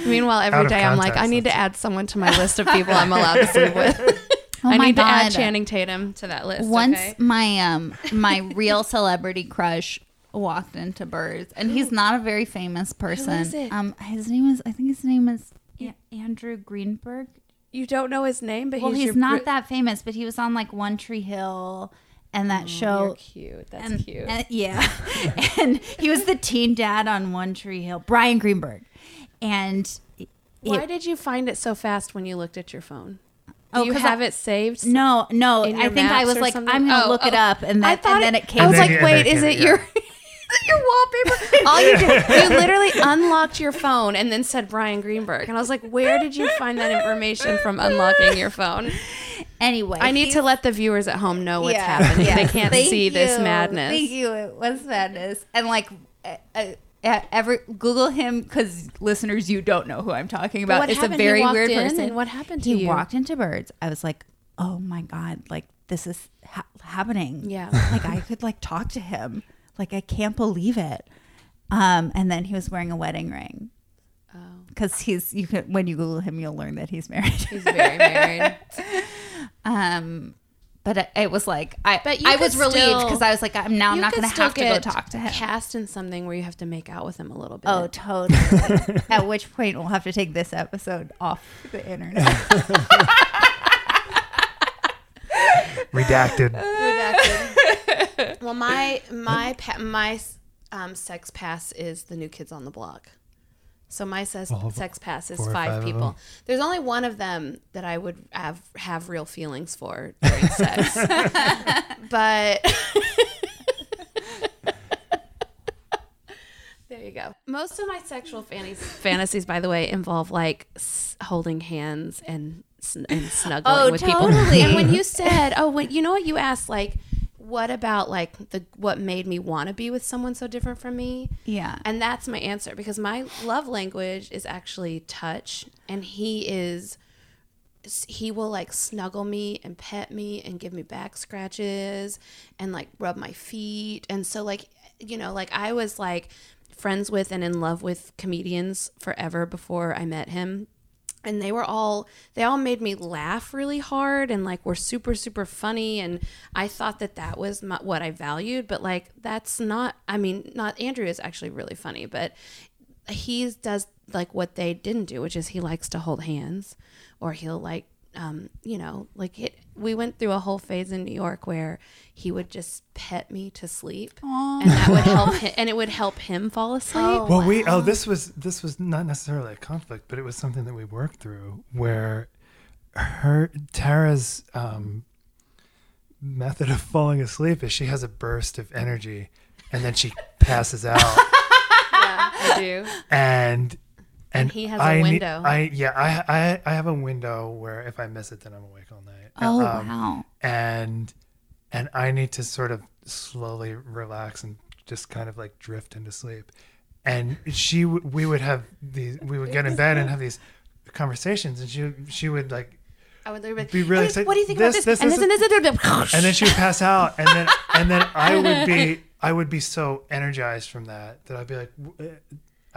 [SPEAKER 1] Meanwhile,
[SPEAKER 2] every day
[SPEAKER 1] every
[SPEAKER 2] of
[SPEAKER 1] day I'm like, I need to add someone to my list of people I'm allowed to sleep with.
[SPEAKER 3] Oh
[SPEAKER 6] I
[SPEAKER 3] my
[SPEAKER 6] need to add
[SPEAKER 3] God.
[SPEAKER 6] Channing Tatum to that list.
[SPEAKER 3] Once
[SPEAKER 6] okay?
[SPEAKER 3] my um my real celebrity crush walked into Birds, and he's not a very famous person.
[SPEAKER 1] is it?
[SPEAKER 3] Um, his name is I think his name is A- Andrew Greenberg.
[SPEAKER 1] You don't know his name, but
[SPEAKER 3] Well,
[SPEAKER 1] he's,
[SPEAKER 3] he's not
[SPEAKER 1] br-
[SPEAKER 3] that famous, but he was on like One Tree Hill and that
[SPEAKER 1] You're
[SPEAKER 3] show.
[SPEAKER 1] cute. That's
[SPEAKER 3] and,
[SPEAKER 1] cute.
[SPEAKER 3] and- yeah, and he was the teen dad on One Tree Hill. Bryan Greenberg, and it-
[SPEAKER 1] Why did you find it so fast when you looked at your phone? Do
[SPEAKER 3] Oh,
[SPEAKER 1] you
[SPEAKER 3] 'cause
[SPEAKER 1] have
[SPEAKER 3] I-
[SPEAKER 1] it saved?
[SPEAKER 3] no, no, I think I was like,
[SPEAKER 1] something?
[SPEAKER 3] I'm gonna
[SPEAKER 1] Oh,
[SPEAKER 3] look it
[SPEAKER 1] oh.
[SPEAKER 3] up, and then
[SPEAKER 1] I thought
[SPEAKER 3] and then
[SPEAKER 1] it,
[SPEAKER 3] it came.
[SPEAKER 1] I was like, wait, is
[SPEAKER 2] it
[SPEAKER 1] it your your wallpaper? All you did, you literally unlocked your phone and then said Bryan Greenberg, and I was like, where did you find that information from unlocking your phone?
[SPEAKER 3] anyway,
[SPEAKER 1] I need
[SPEAKER 3] he's-
[SPEAKER 1] to let the viewers at home know what's
[SPEAKER 3] Yeah,
[SPEAKER 1] happening.
[SPEAKER 3] yes.
[SPEAKER 1] They can't
[SPEAKER 3] Thank
[SPEAKER 1] see this madness.
[SPEAKER 3] Thank you. It was madness. And like, uh, uh, every Google him because listeners, you don't know who I'm talking about.
[SPEAKER 1] What
[SPEAKER 3] it's
[SPEAKER 1] happened?
[SPEAKER 3] a very weird
[SPEAKER 1] in,
[SPEAKER 3] person.
[SPEAKER 1] and what happened to
[SPEAKER 3] he
[SPEAKER 1] you?
[SPEAKER 3] walked into birds. I was like, oh my god, like this is ha- happening.
[SPEAKER 1] Yeah.
[SPEAKER 3] like I could like talk to him. Like I can't believe it. Um, and then he was wearing a wedding ring
[SPEAKER 1] Oh,
[SPEAKER 3] because he's you can when you Google him, you'll learn that he's married.
[SPEAKER 1] he's very married.
[SPEAKER 3] Um, but it, it was like I,
[SPEAKER 1] But you
[SPEAKER 3] I
[SPEAKER 1] could
[SPEAKER 3] was relieved because I was like, I'm now I'm not going to have to go talk to him.
[SPEAKER 1] Cast in something where you have to make out with him a little bit.
[SPEAKER 3] Oh, totally. At which point we'll have to take this episode off the internet.
[SPEAKER 2] Redacted. Redacted.
[SPEAKER 1] well, my my pa- my um, sex pass is the new kids on the block. So my sex,
[SPEAKER 2] All of-
[SPEAKER 1] sex pass is five,
[SPEAKER 2] five
[SPEAKER 1] people. There's only one of them that I would have have real feelings for during sex. but there you go. Most of my sexual fantasies, fantasies, by the way, involve like s- holding hands and sn- and snuggling
[SPEAKER 3] Oh,
[SPEAKER 1] with
[SPEAKER 3] totally.
[SPEAKER 1] people. And when you said, "Oh, when you know what you asked," like, what about like the what made me want to be with someone so different from me?
[SPEAKER 3] yeah.
[SPEAKER 1] And that's my answer because my love language is actually touch, and he is he will like snuggle me and pet me and give me back scratches and like rub my feet. And so like you know, like I was like friends with and in love with comedians forever before I met him. And they were all they all made me laugh really hard and like were super super funny and I thought that that was my, what I valued, but like that's not I mean, not Andrew is actually really funny, but he does like what they didn't do, which is he likes to hold hands, or he'll like, um, you know, like it. We went through a whole phase in New York where he would just pet me to sleep, and that would help him, and it would help him fall asleep.
[SPEAKER 2] Well, we oh this was this was not necessarily a conflict, but it was something that we worked through where her Tara's um, method of falling asleep is she has a burst of energy and then she passes out
[SPEAKER 1] Yeah, I do.
[SPEAKER 2] and and
[SPEAKER 1] he has a
[SPEAKER 2] I
[SPEAKER 1] window.
[SPEAKER 2] I yeah I, I I have a window where if I miss it then I'm awake all night.
[SPEAKER 3] Oh
[SPEAKER 2] Um,
[SPEAKER 3] wow.
[SPEAKER 2] and and I need to sort of slowly relax and just kind of like drift into sleep. And she, we would have these, we would get in bed and have these conversations, and she, she would like,
[SPEAKER 1] I would literally
[SPEAKER 2] Be really
[SPEAKER 1] "Hey,
[SPEAKER 2] excited.
[SPEAKER 1] What do you think
[SPEAKER 2] This,
[SPEAKER 1] about this?
[SPEAKER 2] this,
[SPEAKER 1] and
[SPEAKER 2] this,
[SPEAKER 1] and this, and this,
[SPEAKER 2] and then she would pass out, and then, and then I would be, I would be so energized from that that I'd be like,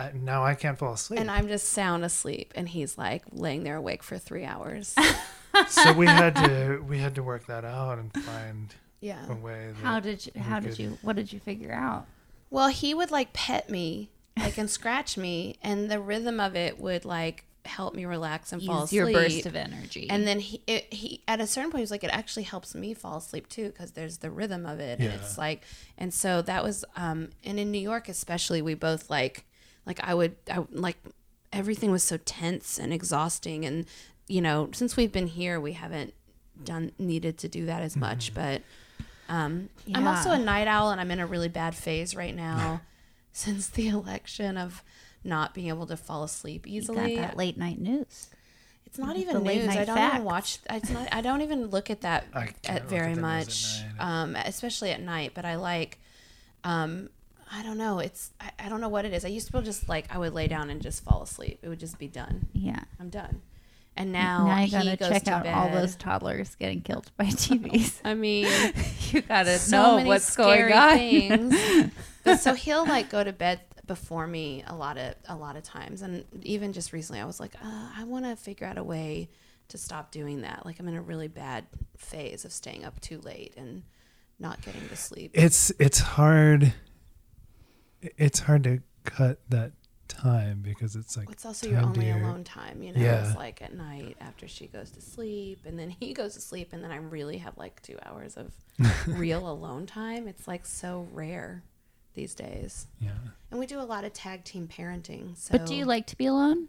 [SPEAKER 2] I, now I can't fall asleep.
[SPEAKER 1] and I'm just sound asleep, and he's like laying there awake for three hours.
[SPEAKER 2] so we had to, we had to work that out and find
[SPEAKER 1] Yeah.
[SPEAKER 2] a way. That
[SPEAKER 3] How did you? How did you? What did you figure out?
[SPEAKER 1] Well, he would like pet me, like and scratch me, and the rhythm of it would like help me relax and fall asleep.
[SPEAKER 3] your burst of energy.
[SPEAKER 1] and then he, it, he at a certain point he was like, it actually helps me fall asleep too because there's the rhythm of it. And
[SPEAKER 2] Yeah.
[SPEAKER 1] it's like, and so that was, um, and in New York especially, we both like, like I would, I like everything was so tense and exhausting, and you know, since we've been here, we haven't done needed to do that as much, but. Um, I'm also a night owl, and I'm in a really bad phase right now since the election of not being able to fall asleep
[SPEAKER 3] you got
[SPEAKER 1] easily.
[SPEAKER 3] that late night news.
[SPEAKER 1] It's not even
[SPEAKER 3] late
[SPEAKER 1] news. I don't
[SPEAKER 3] facts.
[SPEAKER 1] even watch. It's not. I don't even look at that at very
[SPEAKER 2] at the news at
[SPEAKER 1] much, um, especially at night. But I like. Um, I don't know. It's. I, I don't know what it is. I used to be able to just like I would lay down and just fall asleep. It would just be done.
[SPEAKER 3] Yeah.
[SPEAKER 1] I'm done. And now,
[SPEAKER 3] Now you gotta
[SPEAKER 1] goes
[SPEAKER 3] check
[SPEAKER 1] to
[SPEAKER 3] out all those toddlers getting killed by TVs.
[SPEAKER 1] I mean,
[SPEAKER 3] you gotta
[SPEAKER 1] so
[SPEAKER 3] know
[SPEAKER 1] many
[SPEAKER 3] what's
[SPEAKER 1] scary
[SPEAKER 3] going on.
[SPEAKER 1] things. so he'll like go to bed before me a lot of a lot of times, and even just recently, I was like, uh, I want to figure out a way to stop doing that. Like I'm in a really bad phase of staying up too late and not getting to sleep.
[SPEAKER 2] It's it's hard. It's hard to cut that time because it's like
[SPEAKER 1] It's also your
[SPEAKER 2] time to
[SPEAKER 1] only
[SPEAKER 2] your-
[SPEAKER 1] alone time, you know.
[SPEAKER 2] Yeah.
[SPEAKER 1] It's like at night after she goes to sleep, and then he goes to sleep, and then I really have like two hours of real alone time. It's like so rare these days,
[SPEAKER 2] Yeah.
[SPEAKER 1] and we do a lot of tag team parenting. So,
[SPEAKER 6] But do you like to be alone?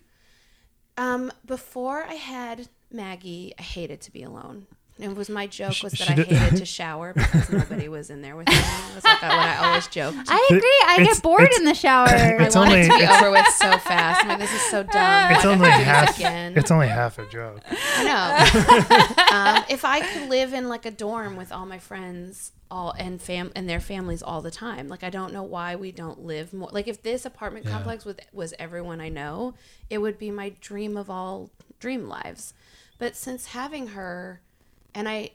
[SPEAKER 1] Um, before I had Maggie, I hated to be alone. It was my joke
[SPEAKER 2] She-
[SPEAKER 1] was that
[SPEAKER 2] she
[SPEAKER 1] I
[SPEAKER 2] did-
[SPEAKER 1] hated to shower because nobody was in there with me. It was like what I always joked.
[SPEAKER 6] I agree. I
[SPEAKER 2] It's-
[SPEAKER 6] get bored
[SPEAKER 2] it's-
[SPEAKER 6] in the shower.
[SPEAKER 2] It's
[SPEAKER 1] I want
[SPEAKER 2] only
[SPEAKER 1] it to be
[SPEAKER 2] it's,
[SPEAKER 1] over with so fast. I'm like, this is so dumb.
[SPEAKER 2] it's only
[SPEAKER 1] do I do this
[SPEAKER 2] half.
[SPEAKER 1] again?
[SPEAKER 2] It's only half a joke.
[SPEAKER 1] I know. um, if I could live in like a dorm with all my friends, all and fam and their families all the time, like I don't know why we don't live more. Like if this apartment
[SPEAKER 2] Yeah.
[SPEAKER 1] complex with was everyone I know, it would be my dream of all dream lives. But since having her, and I,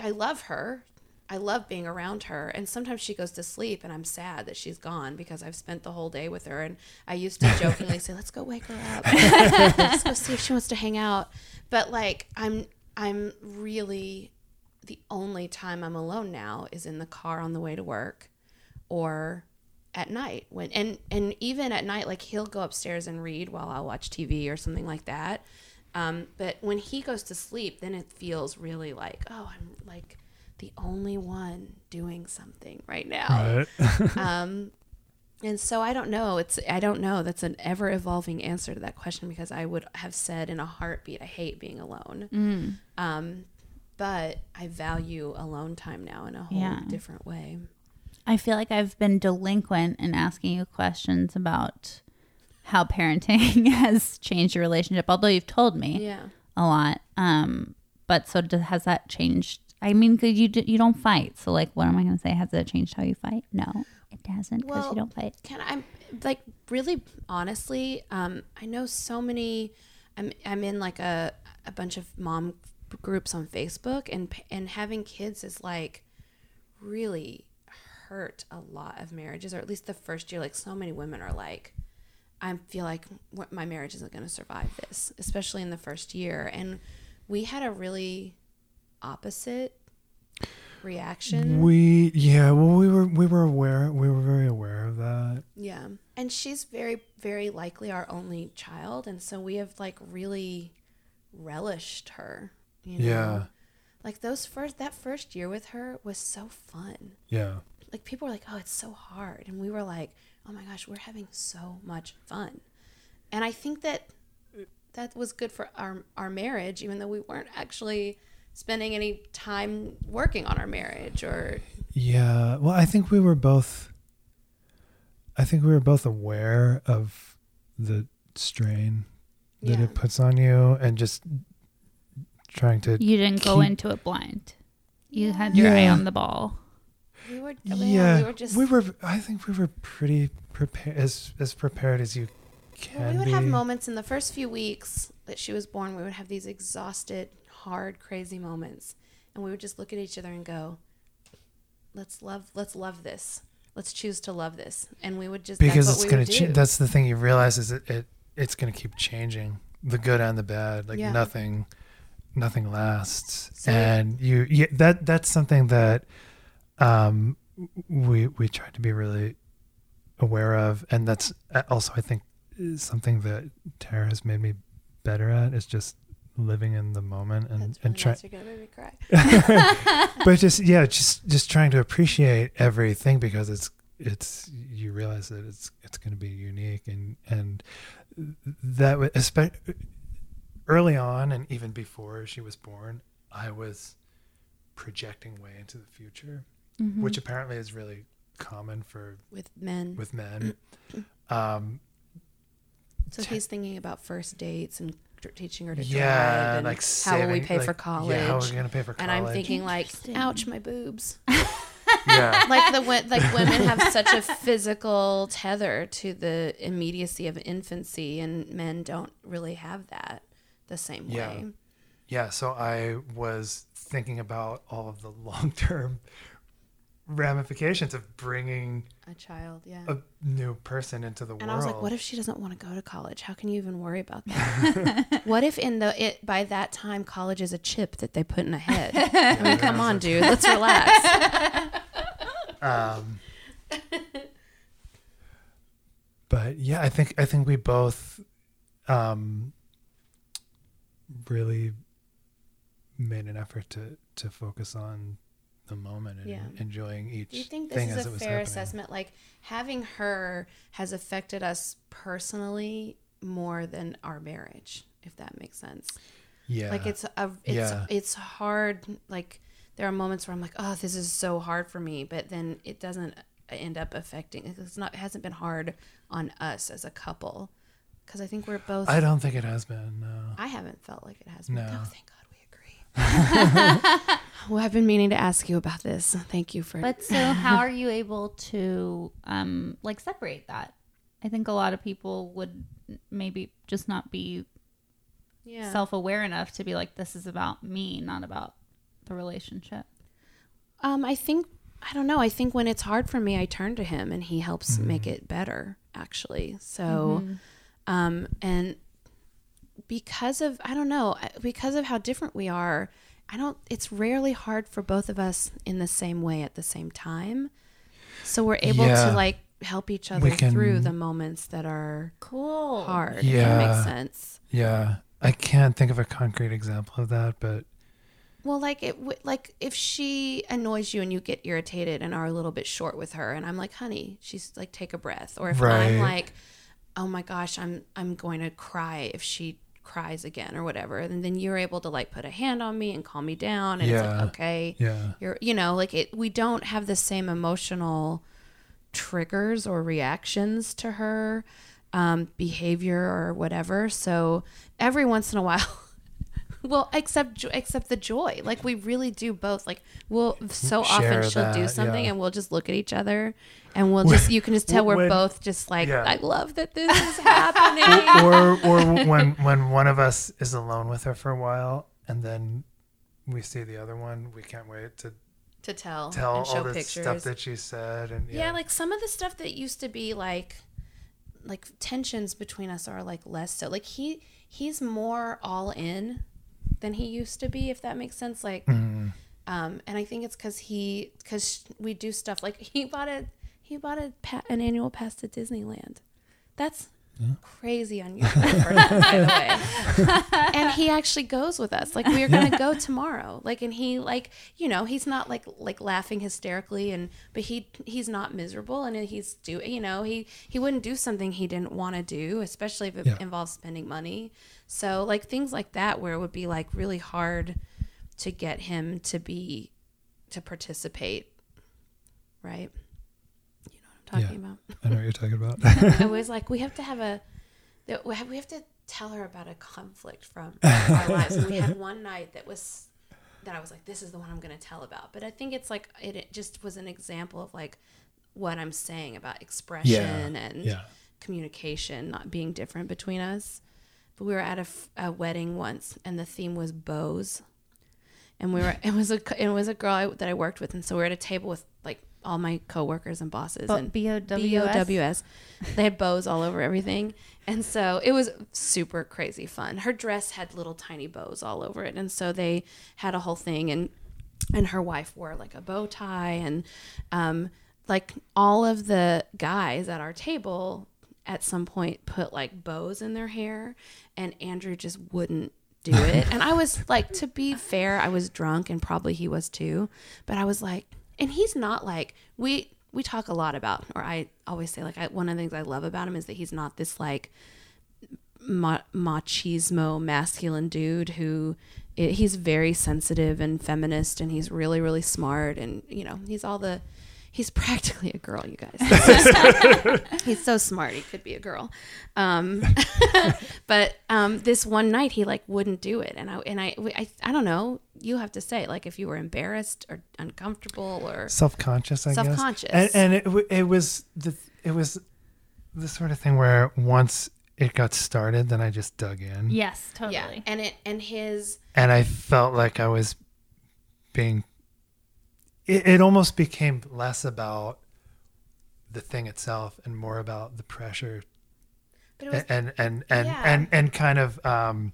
[SPEAKER 1] I love her. I love being around her, and sometimes she goes to sleep, and I'm sad that she's gone because I've spent the whole day with her. And I used to jokingly say, "Let's go wake her up. Let's go see if she wants to hang out." But like, I'm I'm really the only time I'm alone now is in the car on the way to work, or at night when and and even at night, like he'll go upstairs and read while I'll watch TV or something like that. Um, but when he goes to sleep, then it feels really like, oh, I'm like the only one doing something right now.
[SPEAKER 2] Right.
[SPEAKER 1] Um, and so I don't know. It's I don't know. That's an ever evolving answer to that question because I would have said in a heartbeat, I hate being alone.
[SPEAKER 6] Mm.
[SPEAKER 1] Um, but I value alone time now in a whole
[SPEAKER 6] Yeah.
[SPEAKER 1] different way.
[SPEAKER 6] I feel like I've been delinquent in asking you questions about how parenting has changed your relationship. Although you've told me
[SPEAKER 1] Yeah.
[SPEAKER 6] a lot, um, but so do, has that changed? I mean, 'cause you d- you don't fight, so like, what am I going to say? Has that changed how you fight? No, it hasn't because
[SPEAKER 1] Well,
[SPEAKER 6] you don't fight.
[SPEAKER 1] Can I like really honestly? Um, I know so many. I'm I'm in like a a bunch of mom groups on Facebook, and and having kids is like really hurt a lot of marriages, or at least the first year. Like so many women are like, I feel like my marriage isn't going to survive this, especially in the first year. And we had a really opposite reaction.
[SPEAKER 2] We yeah. Well, we were we were aware. We were very aware of that.
[SPEAKER 1] Yeah. And she's very, very likely our only child. And so we have like really relished her. You know?
[SPEAKER 2] Yeah.
[SPEAKER 1] Like those first, that first year with her was so fun.
[SPEAKER 2] Yeah.
[SPEAKER 1] Like people were like, oh, it's so hard. And we were like, oh my gosh, we're having so much fun. And I think that that was good for our, our marriage, even though we weren't actually spending any time working on our marriage or
[SPEAKER 2] Yeah. Well, I think we were both. I think we were both aware of the strain that
[SPEAKER 1] Yeah.
[SPEAKER 2] it puts on you, and just trying to.
[SPEAKER 6] You didn't go into it blind. You had your eye on the ball.
[SPEAKER 1] We were,
[SPEAKER 2] Yeah,
[SPEAKER 1] we were just,
[SPEAKER 2] we were. I think we were pretty prepared, as as prepared as you can
[SPEAKER 1] Well, we would
[SPEAKER 2] be.
[SPEAKER 1] have moments in the first few weeks that she was born. We would have these exhausted, hard, crazy moments, and we would just look at each other and go, "Let's love. Let's love this. Let's choose to love this." And we would just
[SPEAKER 2] because it's gonna.
[SPEAKER 1] we would
[SPEAKER 2] Ch- that's the thing you realize is it, it it's gonna keep changing, the good and the bad. Like
[SPEAKER 1] Yeah.
[SPEAKER 2] nothing, nothing lasts,
[SPEAKER 1] So-
[SPEAKER 2] and you. Yeah, that that's something that, um, we we tried to be really aware of, and that's uh, also I think something that Tara has made me better at is just living in the moment and
[SPEAKER 1] That's
[SPEAKER 2] and trying.
[SPEAKER 1] You're gonna make me cry.
[SPEAKER 2] but just yeah just just trying to appreciate everything because it's it's you realize that it's it's going to be unique and and that was especially early on and even before she was born i was projecting way into the future
[SPEAKER 6] Mm-hmm.
[SPEAKER 2] which apparently is really common for
[SPEAKER 1] With men,
[SPEAKER 2] with men um
[SPEAKER 1] so he's thinking about first dates and teaching her to
[SPEAKER 2] yeah
[SPEAKER 1] drive and
[SPEAKER 2] like
[SPEAKER 1] how will we
[SPEAKER 2] saving-
[SPEAKER 1] pay for college.
[SPEAKER 2] yeah how are we going to pay for college
[SPEAKER 1] and I'm thinking like, ouch, my boobs.
[SPEAKER 2] yeah
[SPEAKER 1] like the like women have such a physical tether to the immediacy of infancy and men don't really have that the same
[SPEAKER 2] Yeah.
[SPEAKER 1] way
[SPEAKER 2] Yeah, so I was thinking about all of the long term ramifications of bringing
[SPEAKER 1] A child, yeah.
[SPEAKER 2] a new person into the
[SPEAKER 1] and
[SPEAKER 2] world.
[SPEAKER 1] And I was like, what if she doesn't want to go to college? How can you even worry about that? what if in the it by that time college is a chip that they put in a head? I mean, come on, dude, let's relax.
[SPEAKER 2] um, but yeah, I think I think we both um, really made an effort to to focus on the moment and
[SPEAKER 1] Yeah.
[SPEAKER 2] enjoying each
[SPEAKER 1] Do you think
[SPEAKER 2] thing
[SPEAKER 1] this
[SPEAKER 2] as
[SPEAKER 1] is a fair assessment? Like having her has affected us personally more than our marriage, if that makes sense.
[SPEAKER 2] Yeah,
[SPEAKER 1] Like it's a it's
[SPEAKER 2] Yeah.
[SPEAKER 1] it's hard. Like there are moments where I'm like, oh, this is so hard for me, but then it doesn't end up affecting. It's not. It hasn't been hard on us as a couple because I think we're both.
[SPEAKER 2] I don't think it has been. No.
[SPEAKER 1] I haven't felt like it has been.
[SPEAKER 2] No.
[SPEAKER 1] Oh, thank God. well, I've been meaning to ask you about this. Thank you for.
[SPEAKER 6] But so, how are you able to um like separate that? I think a lot of people would maybe just not be
[SPEAKER 1] yeah.
[SPEAKER 6] self-aware enough to be like, this is about me, not about the relationship.
[SPEAKER 1] Um, I think I don't know. I think when it's hard for me, I turn to him, and he helps make it better. Actually, so, um, and because of I don't know because of how different we are, I don't. It's rarely hard for both of us in the same way at the same time. So we're able
[SPEAKER 2] Yeah.
[SPEAKER 1] to like help each other
[SPEAKER 2] can-
[SPEAKER 1] through the moments that are
[SPEAKER 6] Cool.
[SPEAKER 1] hard. If that
[SPEAKER 2] Yeah.
[SPEAKER 1] makes sense.
[SPEAKER 2] Yeah, I can't think of a concrete example of that, but
[SPEAKER 1] Well, like it, like if she annoys you and you get irritated and are a little bit short with her, and I'm like, honey, she's like, take a breath. Or if I'm like, oh my gosh, I'm I'm going to cry if she cries again or whatever, and then you're able to like put a hand on me and calm me down, and it's like, okay,
[SPEAKER 2] yeah,
[SPEAKER 1] you're, you know, like it. We don't have the same emotional triggers or reactions to her um, behavior or whatever. So every once in a while. Well, except except the joy, like we really do both. Like we'll so
[SPEAKER 2] Share
[SPEAKER 1] often she'll do something
[SPEAKER 2] yeah.
[SPEAKER 1] and we'll just look at each other, and we'll just you can just tell we're both just like
[SPEAKER 2] yeah.
[SPEAKER 1] I love that this is happening.
[SPEAKER 2] or or when when one of us is alone with her for a while, and then we see the other one, we can't wait to
[SPEAKER 1] to tell,
[SPEAKER 2] tell
[SPEAKER 1] and show
[SPEAKER 2] all the
[SPEAKER 1] pictures.
[SPEAKER 2] stuff that she said, and
[SPEAKER 1] yeah.
[SPEAKER 2] yeah,
[SPEAKER 1] like some of the stuff that used to be like like tensions between us are like less so like he he's more all in than he used to be if that makes sense like
[SPEAKER 2] Mhm.
[SPEAKER 1] um and i think it's because he because we do stuff like he bought a he bought a pa- an annual pass to disneyland. That's crazy unusual for him, by the way. And he actually goes with us. Like we are gonna go tomorrow. Like and he like you know he's not like like laughing hysterically and but he he's not miserable and he's do you know he he wouldn't do something he didn't want to do especially if it
[SPEAKER 2] Yeah.
[SPEAKER 1] involves spending money so like things like that where it would be like really hard to get him to be to participate right you know what i'm talking about
[SPEAKER 2] I know what you're talking about.
[SPEAKER 1] I was like, we have to have a, we have, we have to tell her about a conflict from our lives. And we had one night that was, that I was like, this is the one I'm going to tell about. But I think it's like, it, it just was an example of like what I'm saying about expression and
[SPEAKER 2] yeah.
[SPEAKER 1] communication not being different between us. But we were at a, f- a wedding once and the theme was bows. And we were, it was a, it was a girl I, that I worked with. And so we are at a table with like all my coworkers and bosses. and
[SPEAKER 6] B-O-W-S?
[SPEAKER 1] B-O-W-S. They had bows all over everything. And so it was super crazy fun. Her dress had little tiny bows all over it. And so they had a whole thing and and her wife wore like a bow tie and um like all of the guys at our table at some point put like bows in their hair and Andrew just wouldn't do it. and I was like to be fair, I was drunk and probably he was too, but I was like and he's not like we we talk a lot about or I always say like I, one of the things I love about him is that he's not this like ma- machismo masculine dude who i he's very sensitive and feminist and he's really really smart and you know he's all the he's practically a girl you guys. He's so smart, he's so smart. He could be a girl. Um, but um, this one night he like wouldn't do it. And I and I, I I don't know. You have to say like if you were embarrassed or uncomfortable or
[SPEAKER 2] self-conscious i
[SPEAKER 1] Self-conscious.
[SPEAKER 2] guess and, and it, it was the it was the sort of thing where once it got started then i just dug in.
[SPEAKER 6] Yes, totally.
[SPEAKER 1] yeah and it and his
[SPEAKER 2] and i felt like i was being it, it almost became less about the thing itself and more about the pressure
[SPEAKER 1] But it was
[SPEAKER 2] and and and
[SPEAKER 1] Yeah.
[SPEAKER 2] and, and kind of um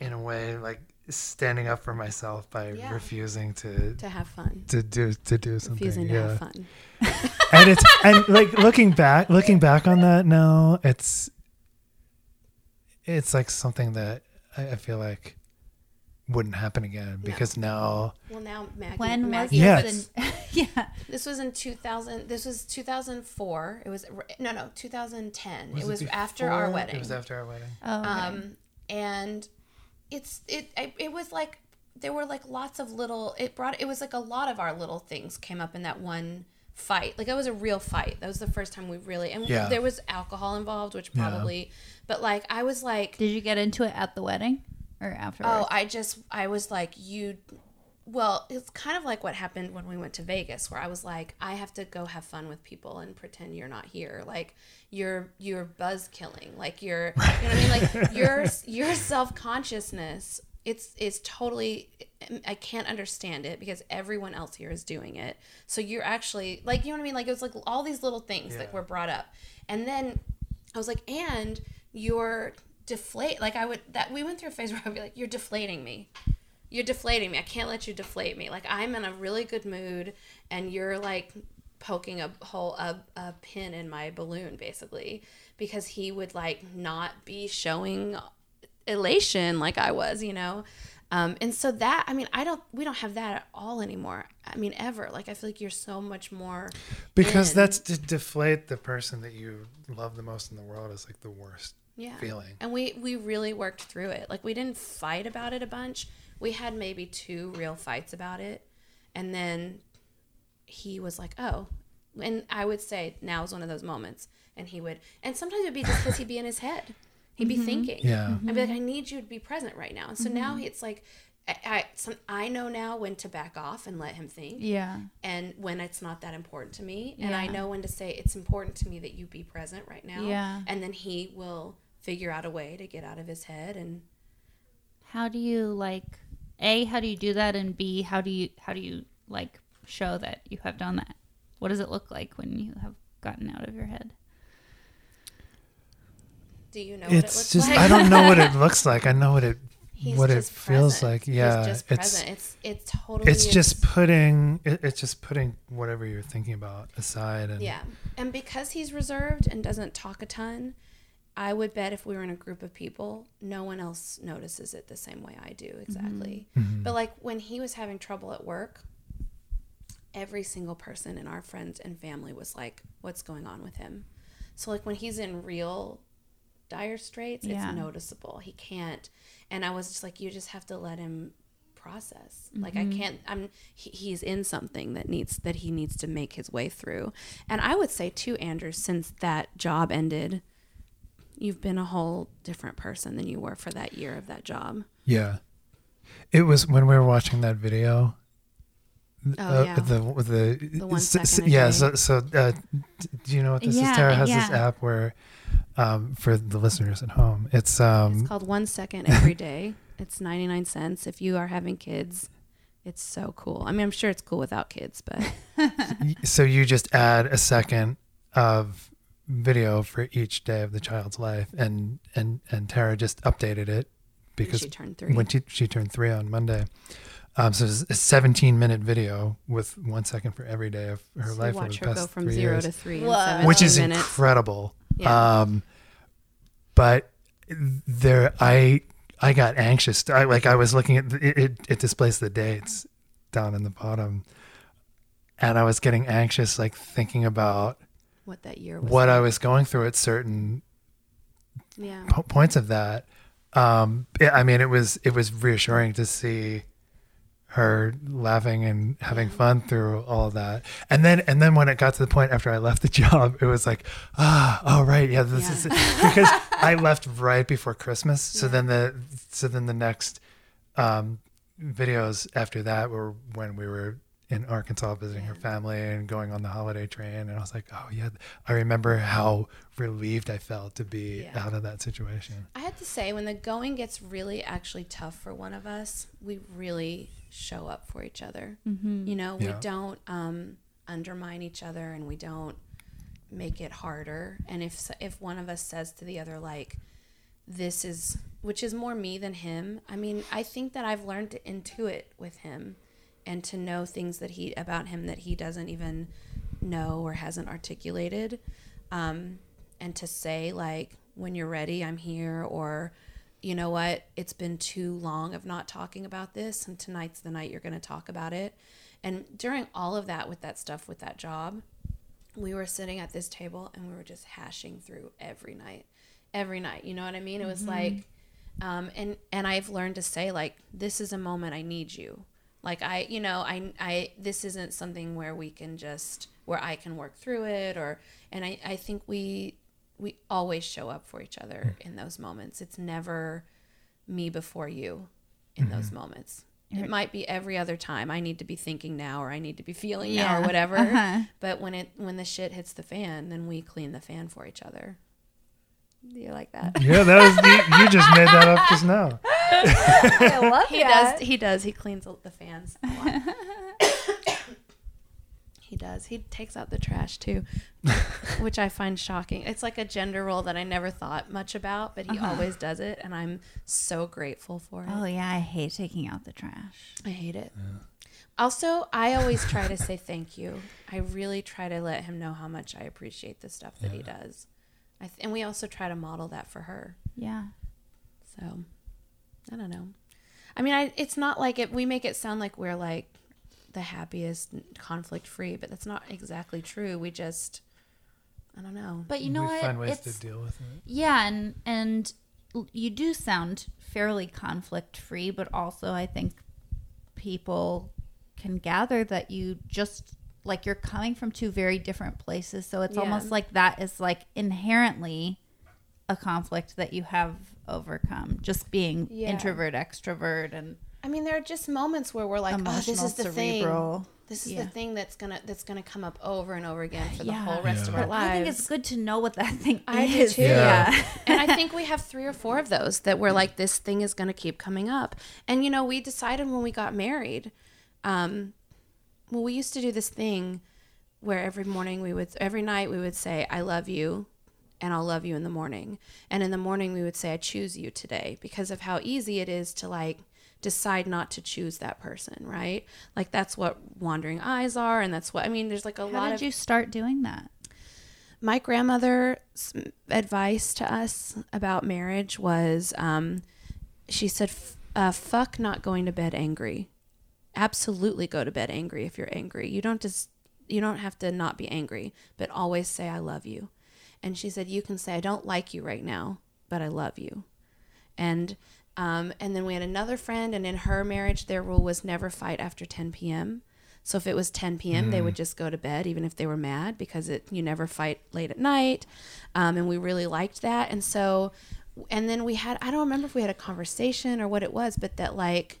[SPEAKER 2] in a way like standing up for myself by
[SPEAKER 1] Yeah.
[SPEAKER 2] refusing to
[SPEAKER 1] to have fun.
[SPEAKER 2] to do to do something
[SPEAKER 1] Refusing to
[SPEAKER 2] yeah
[SPEAKER 1] have fun.
[SPEAKER 2] and it's and like looking back looking back on that now it's it's like something that I, I feel like wouldn't happen again because now
[SPEAKER 1] Well, now Maggie.
[SPEAKER 3] When was
[SPEAKER 1] Maggie
[SPEAKER 2] Yeah.
[SPEAKER 3] this? in- yeah.
[SPEAKER 1] This was in 2000. This was 2004. It was no, no, 2010. it was
[SPEAKER 2] it
[SPEAKER 1] after our wedding.
[SPEAKER 2] it was after our wedding
[SPEAKER 3] Oh, okay.
[SPEAKER 1] um, and it's it I- it was like there were like lots of little. It brought it was like a lot of our little things came up in that one fight. Like it was a real fight. That was the first time we really and
[SPEAKER 2] Yeah.
[SPEAKER 1] there was alcohol involved, which
[SPEAKER 2] Yeah.
[SPEAKER 1] probably. But like I was like,
[SPEAKER 3] Did you get into it at the wedding or afterwards?
[SPEAKER 1] Oh, I just I was like you well, it's kind of like what happened when we went to Vegas where I was like I have to go have fun with people and pretend you're not here. Like you're you're buzz killing. Like you're you know what I mean like your your self-consciousness it's it's totally I can't understand it because everyone else here is doing it. So you're actually like you know what I mean like it was like all these little things that were brought up. And then I was like, and you're deflate. Like I would that we went through a phase where I'd be like, you're deflating me. You're deflating me. I can't let you deflate me. Like I'm in a really good mood, and you're like poking a hole a, a pin in my balloon basically because he would like not be showing elation like I was, you know. Um, and so that I mean I don't we don't have that at all anymore. I mean ever. Like I feel like you're so much more
[SPEAKER 2] because
[SPEAKER 1] in.
[SPEAKER 2] that's to deflate the person that you love the most in the world is like the worst
[SPEAKER 1] yeah.
[SPEAKER 2] feeling
[SPEAKER 1] And we we really worked through it. Like we didn't fight about it a bunch. We had maybe two real fights about it, and then he was like, "Oh," and I would say now is one of those moments, and he would, and sometimes it'd be just because he'd be in his head, he'd be mm-hmm. thinking.
[SPEAKER 2] Yeah. Mm-hmm.
[SPEAKER 1] I'd be like, "I need you to be present right now," and so now mm-hmm. it's like. I, I, some, I know now when to back off and let him think
[SPEAKER 3] yeah.
[SPEAKER 1] and when it's not that important to me and i know when to say it's important to me that you be present right now
[SPEAKER 3] Yeah.
[SPEAKER 1] and then he will figure out a way to get out of his head and
[SPEAKER 3] How do you like A, how do you do that and B, how do you how do you like show that you have done that? What does it look like when you have gotten out of your head?
[SPEAKER 1] do you know what it
[SPEAKER 2] it's
[SPEAKER 1] looks
[SPEAKER 2] just
[SPEAKER 1] like
[SPEAKER 2] i don't know what it looks like i know what it
[SPEAKER 1] He's
[SPEAKER 2] what it
[SPEAKER 1] just
[SPEAKER 2] feels
[SPEAKER 1] present.
[SPEAKER 2] like yeah
[SPEAKER 1] He's just
[SPEAKER 2] it's
[SPEAKER 1] present it's it's totally
[SPEAKER 2] it's just putting it, it's just putting whatever you're thinking about aside and
[SPEAKER 1] yeah and because he's reserved and doesn't talk a ton i would bet if we were in a group of people no one else notices it the same way i do exactly.
[SPEAKER 2] Mm-hmm.
[SPEAKER 1] but like when he was having trouble at work every single person in our friends and family was like what's going on with him? So like when he's in real dire straits
[SPEAKER 3] Yeah.
[SPEAKER 1] it's noticeable. He can't and i was just like you just have to let him process. Like i can't i'm he, he's in something that needs that he needs to make his way through. And i would say too andrew since that job ended you've been a whole different person than you were for that year of that job.
[SPEAKER 2] Yeah. It was when we were watching that video.
[SPEAKER 1] Oh
[SPEAKER 2] uh,
[SPEAKER 1] yeah.
[SPEAKER 2] the the,
[SPEAKER 1] The one
[SPEAKER 2] s- s-
[SPEAKER 1] second
[SPEAKER 2] yeah so so uh, do you know what this
[SPEAKER 3] Yeah,
[SPEAKER 2] is Tara has this app where um for the listeners at home it's um
[SPEAKER 1] it's called one second every day. It's 99 cents. If you are having kids it's so cool. I mean i'm sure it's cool without kids but
[SPEAKER 2] so you just add a second of video for each day of the child's life and and and Tara just updated it because
[SPEAKER 1] she turned three
[SPEAKER 2] when she, she turned three on Monday. Um, so it's a 17 minute video with one second for every day of her
[SPEAKER 1] So
[SPEAKER 2] life over
[SPEAKER 1] watch her
[SPEAKER 2] past
[SPEAKER 1] go from
[SPEAKER 2] three
[SPEAKER 1] zero
[SPEAKER 2] years,
[SPEAKER 1] to three in
[SPEAKER 2] which is
[SPEAKER 1] minutes
[SPEAKER 2] incredible.
[SPEAKER 1] Yeah.
[SPEAKER 2] Um, but there, I I got anxious. I like I was looking at the, it, it. It displays the dates down in the bottom, and I was getting anxious, like thinking about
[SPEAKER 1] what that year was
[SPEAKER 2] what I was going through at certain
[SPEAKER 1] yeah
[SPEAKER 2] po- points of that. Um, yeah, I mean, it was it was reassuring to see her laughing and having fun through all that. And then and then when it got to the point after I left the job, it was like, ah, oh right, yeah, this
[SPEAKER 1] Yeah.
[SPEAKER 2] is it. because I left right before Christmas. So
[SPEAKER 1] Yeah.
[SPEAKER 2] then the so then the next um, videos after that were when we were in Arkansas visiting her family and going on the holiday train. And I was like, oh, yeah. I remember how relieved I felt to be
[SPEAKER 1] Yeah.
[SPEAKER 2] out of that situation.
[SPEAKER 1] I have to say, when the going gets really actually tough for one of us, we really show up for each other. You know, we don't um, undermine each other, and we don't make it harder. And if if one of us says to the other, like, "This is," which is more me than him. I mean, I think that I've learned to intuit with him, and to know things that he about him that he doesn't even know or hasn't articulated um, and to say like when you're ready i'm here or you know what? It's been too long of not talking about this and tonight's the night you're going to talk about it. And during all of that with that stuff with that job we were sitting at this table and we were just hashing through every night every night you know what i mean? It was like um, and and i've learned to say like this is a moment i need you like i you know i i this isn't something where we can just where i can work through it or and i i think we we always show up for each other in those moments. It's never me before you in those moments. It might be every other time. I need to be thinking now or i need to be feeling now or whatever.
[SPEAKER 3] Uh-huh.
[SPEAKER 1] but when it when the shit hits the fan then we clean the fan for each other. Do you like that?
[SPEAKER 2] Yeah, that was you, you just made that up just now.
[SPEAKER 3] I love
[SPEAKER 1] he does he does. He cleans the fans a lot. he does. He takes out the trash too which i find shocking. It's like a gender role that i never thought much about but he uh-huh. always does it and i'm so grateful for it.
[SPEAKER 3] Oh yeah, I hate taking out the trash.
[SPEAKER 1] i hate it. Also i always try to say thank you. I really try to let him know how much i appreciate the stuff that he does. I th- and we also try to model that for her.
[SPEAKER 3] Yeah.
[SPEAKER 1] so, I don't know. I mean, I, it's not like it. We make it sound like we're like the happiest, conflict free, but that's not exactly true. We just, I don't know.
[SPEAKER 3] But you know
[SPEAKER 2] we
[SPEAKER 3] what?
[SPEAKER 2] find ways
[SPEAKER 3] It's-
[SPEAKER 2] to deal with it.
[SPEAKER 3] Yeah, and and you do sound fairly conflict free, but also I think people can gather that you just like you're coming from two very different places, so it's
[SPEAKER 1] Yeah.
[SPEAKER 3] almost like that is like inherently a conflict that you have overcome just being
[SPEAKER 1] Yeah.
[SPEAKER 3] introvert extrovert and
[SPEAKER 1] I mean, there are just moments where we're like, oh, this is the
[SPEAKER 3] cerebral.
[SPEAKER 1] thing. This is
[SPEAKER 3] Yeah.
[SPEAKER 1] the thing that's gonna that's gonna come up over and over again for the
[SPEAKER 3] Yeah.
[SPEAKER 1] whole rest of
[SPEAKER 2] Yeah.
[SPEAKER 1] our lives.
[SPEAKER 3] I think it's good to know what that thing
[SPEAKER 1] I do
[SPEAKER 3] is.
[SPEAKER 1] too.
[SPEAKER 2] Yeah.
[SPEAKER 3] Yeah.
[SPEAKER 1] and I think we have three or four of those that we're like, this thing is going to keep coming up. And you know, we decided when we got married, um, well, we used to do this thing where every morning we would, every night we would say, "I love you," and I'll love you in the morning. And in the morning we would say, "I choose you today," because of how easy it is to like decide not to choose that person, right? Like that's what wandering eyes are, and that's what I mean. There's like a
[SPEAKER 3] How
[SPEAKER 1] lot
[SPEAKER 3] did
[SPEAKER 1] of
[SPEAKER 3] you start doing that?
[SPEAKER 1] my grandmother's advice to us about marriage was um, she said uh, fuck not going to bed angry absolutely go to bed angry if you're angry you don't just you don't have to not be angry but always say i love you and she said you can say i don't like you right now but i love you. And um, and then we had another friend and in her marriage their rule was never fight after 10 p.m so if it was 10 p.m they would just go to bed even if they were mad because it you never fight late at night. Um, and we really liked that. And so and then we had i don't remember if we had a conversation or what it was but that like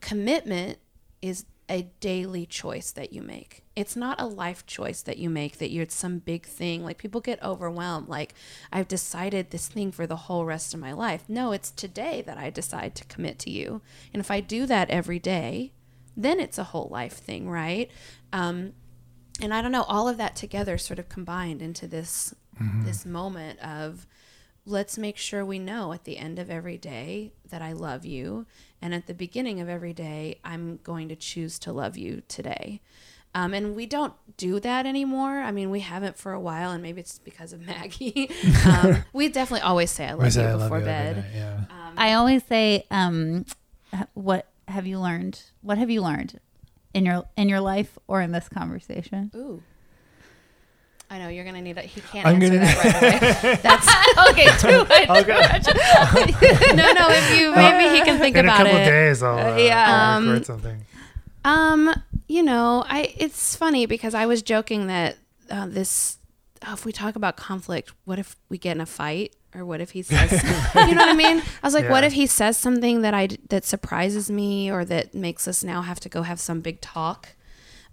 [SPEAKER 1] commitment is a daily choice that you make. It's not a life choice that you make that you're it's some big thing. Like people get overwhelmed like I've decided this thing for the whole rest of my life. No, it's today that I decide to commit to you. And if I do that every day, then it's a whole life thing, right? Um, and I don't know, all of that together sort of combined into this this moment of let's make sure we know at the end of every day that I love you. And at the beginning of every day, I'm going to choose to love you today. Um, and we don't do that anymore. I mean, we haven't for a while, and maybe it's because of Maggie. um, we definitely always say I love
[SPEAKER 2] We say
[SPEAKER 1] you
[SPEAKER 2] I love
[SPEAKER 1] before
[SPEAKER 2] you
[SPEAKER 1] bed.
[SPEAKER 2] night, yeah.
[SPEAKER 3] I always say, um, "What have you learned? What have you learned in your in your life or in this conversation?"
[SPEAKER 1] Ooh. I know you're gonna need it. He can't
[SPEAKER 2] I'm
[SPEAKER 1] answer
[SPEAKER 2] gonna-
[SPEAKER 1] that right away. That's okay. Do it. no, no. If you maybe he can think
[SPEAKER 2] In a
[SPEAKER 1] about
[SPEAKER 2] couple
[SPEAKER 1] it.
[SPEAKER 2] days, I'll, uh,
[SPEAKER 3] yeah.
[SPEAKER 2] I'll
[SPEAKER 1] Um,
[SPEAKER 2] record something.
[SPEAKER 1] Um, you know, I it's funny because I was joking that uh, this oh, if we talk about conflict, what if we get in a fight or what if he says you know what I mean? I was like what if he says something that I that surprises me or that makes us now have to go have some big talk?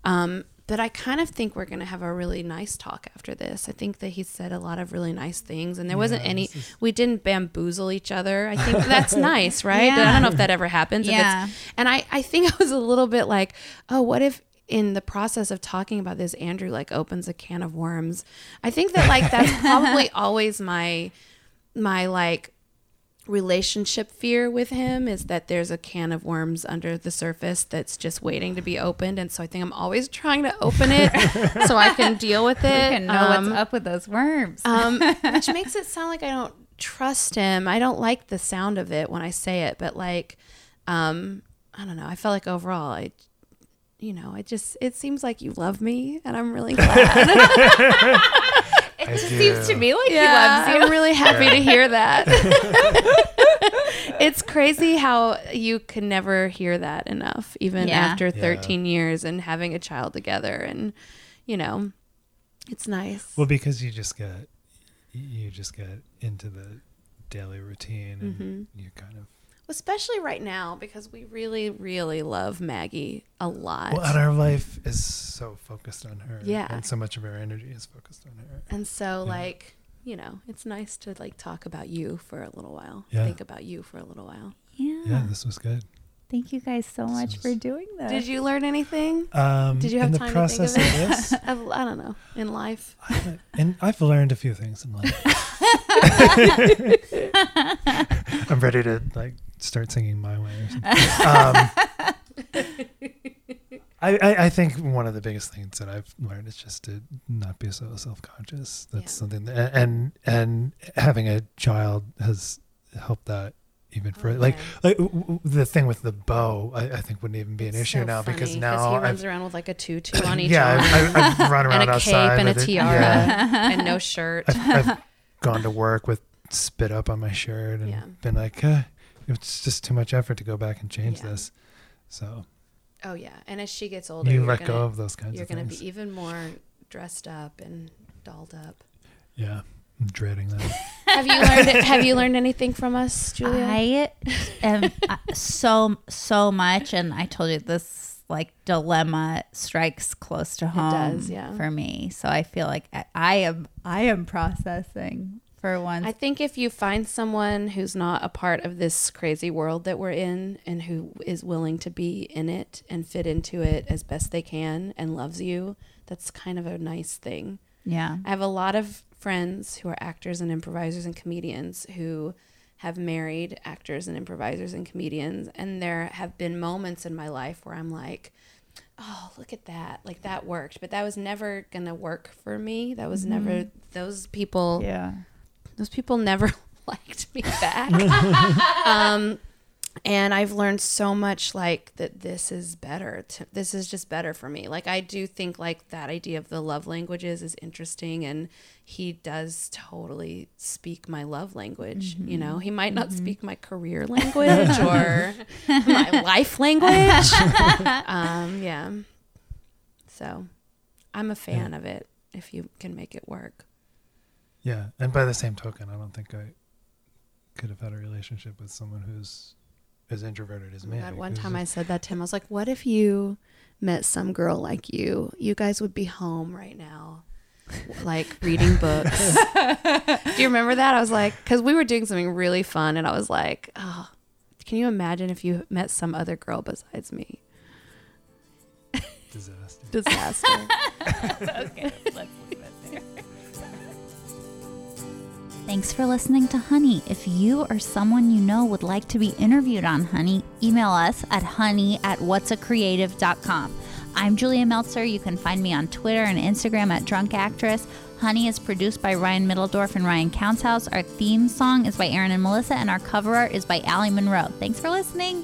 [SPEAKER 1] Um, but I kind of think we're going to have a really nice talk after this. I think that he said a lot of really nice things, and there wasn't any.
[SPEAKER 2] is-
[SPEAKER 1] We didn't bamboozle each other. I think that's nice, right? I don't know if that ever happens.
[SPEAKER 3] Yeah.
[SPEAKER 1] and I, I think I was a little bit like, oh, what if in the process of talking about this, Andrew like opens a can of worms? I think that like that's probably always my my like relationship fear with him is that there's a can of worms under the surface that's just waiting to be opened and so i think i'm always trying to open it so i can deal with it
[SPEAKER 3] I can know
[SPEAKER 1] Um,
[SPEAKER 3] what's up with those worms.
[SPEAKER 1] um, which makes it sound like I don't trust him. I don't like the sound of it when I say it, but like, um, I don't know. I felt like overall, I, you know, it just it seems like you love me, and I'm really glad.
[SPEAKER 2] I
[SPEAKER 3] Seems to me like
[SPEAKER 1] yeah,
[SPEAKER 3] he loves you.
[SPEAKER 1] I'm really happy to hear that. it's crazy how you can never hear that enough, even
[SPEAKER 3] Yeah.
[SPEAKER 1] after
[SPEAKER 2] Yeah.
[SPEAKER 1] 13 years and having a child together, and you know, it's nice.
[SPEAKER 2] Well, because you just get you just get into the daily routine and
[SPEAKER 1] Mm-hmm.
[SPEAKER 2] you kind of
[SPEAKER 1] especially right now because we really really love maggie a lot
[SPEAKER 2] well, and our life is so focused on her.
[SPEAKER 1] Yeah.
[SPEAKER 2] and so much of our energy is focused on her.
[SPEAKER 1] and so like you know it's nice to like talk about you for a little while
[SPEAKER 2] Yeah.
[SPEAKER 1] think about you for a little while
[SPEAKER 3] Yeah.
[SPEAKER 2] Yeah, this was good.
[SPEAKER 3] Thank you guys so much
[SPEAKER 2] is-
[SPEAKER 3] for doing this.
[SPEAKER 1] did you learn anything
[SPEAKER 2] Um,
[SPEAKER 1] Did you have
[SPEAKER 2] in the
[SPEAKER 1] time to
[SPEAKER 2] process
[SPEAKER 1] think of
[SPEAKER 2] of this?
[SPEAKER 1] of, i don't know in life
[SPEAKER 2] I- and I've learned a few things in life. I'm ready to like start singing my way or something. Um, I, I, I think one of the biggest things that I've learned is just to not be so self-conscious. That's
[SPEAKER 1] Yeah.
[SPEAKER 2] something that, and and having a child has helped that even further. Like like w- w- the thing with the bow, I, I think wouldn't even be an
[SPEAKER 1] It's
[SPEAKER 2] issue
[SPEAKER 1] so
[SPEAKER 2] now because now
[SPEAKER 1] he
[SPEAKER 2] I've
[SPEAKER 1] runs around with like a tutu on each
[SPEAKER 2] yeah I've, I've, I've run around
[SPEAKER 1] and a
[SPEAKER 2] outside
[SPEAKER 1] cape and a tiara
[SPEAKER 2] Yeah.
[SPEAKER 1] and no shirt
[SPEAKER 2] I've, I've gone to work with spit up on my shirt and
[SPEAKER 1] Yeah.
[SPEAKER 2] been like, uh, it's just too much effort to go back and change
[SPEAKER 1] Yeah.
[SPEAKER 2] this. So
[SPEAKER 1] oh yeah and as she gets older
[SPEAKER 2] you let
[SPEAKER 1] gonna,
[SPEAKER 2] go of those kinds
[SPEAKER 1] you're
[SPEAKER 2] of
[SPEAKER 1] gonna
[SPEAKER 2] things.
[SPEAKER 1] be even more dressed up and dolled up
[SPEAKER 2] yeah, I'm dreading that.
[SPEAKER 1] have you learned have you learned anything from us julia
[SPEAKER 3] I am uh, so so much, and I told you this like dilemma strikes close to home
[SPEAKER 1] does, yeah.
[SPEAKER 3] for me. So I feel like I, I am I am processing for once.
[SPEAKER 1] I think if you find someone who's not a part of this crazy world that we're in and who is willing to be in it and fit into it as best they can and loves you, that's kind of a nice thing.
[SPEAKER 3] yeah,
[SPEAKER 1] I have a lot of friends who are actors and improvisers and comedians who have married actors and improvisers and comedians and there have been moments in my life where I'm like oh look at that like that worked but that was never going to work for me that was mm-hmm. never those people
[SPEAKER 3] yeah.
[SPEAKER 1] Those people never liked me back. um, and I've learned so much like that this is better. To, this is just better for me. Like I do think like that idea of the love languages is interesting and he does totally speak my love language, you know. He might not speak my career language or my life language. um, yeah. So, I'm a fan of it if you can make it work.
[SPEAKER 2] Yeah, and by the same token, I don't think I could have had a relationship with someone who's as introverted as me.
[SPEAKER 1] my God, one
[SPEAKER 2] who's
[SPEAKER 1] time I said that to him. I was like, "What if you met some girl like you? You guys would be home right now, like reading books." Do you remember that? I was like, because we were doing something really fun, and I was like, "Oh, can you imagine if you met some other girl besides me?"
[SPEAKER 2] disaster.
[SPEAKER 1] Disaster.
[SPEAKER 3] Thanks for listening to Honey. If you or someone you know would like to be interviewed on Honey, email us at honey at whatsacreative.com. I'm Julia Meltzer. You can find me on Twitter and Instagram at Drunk Actress. Honey is produced by Ryan Middledorf and Ryan Countshouse. Our theme song is by Aaron and Melissa, and our cover art is by Allie Monroe. Thanks for listening.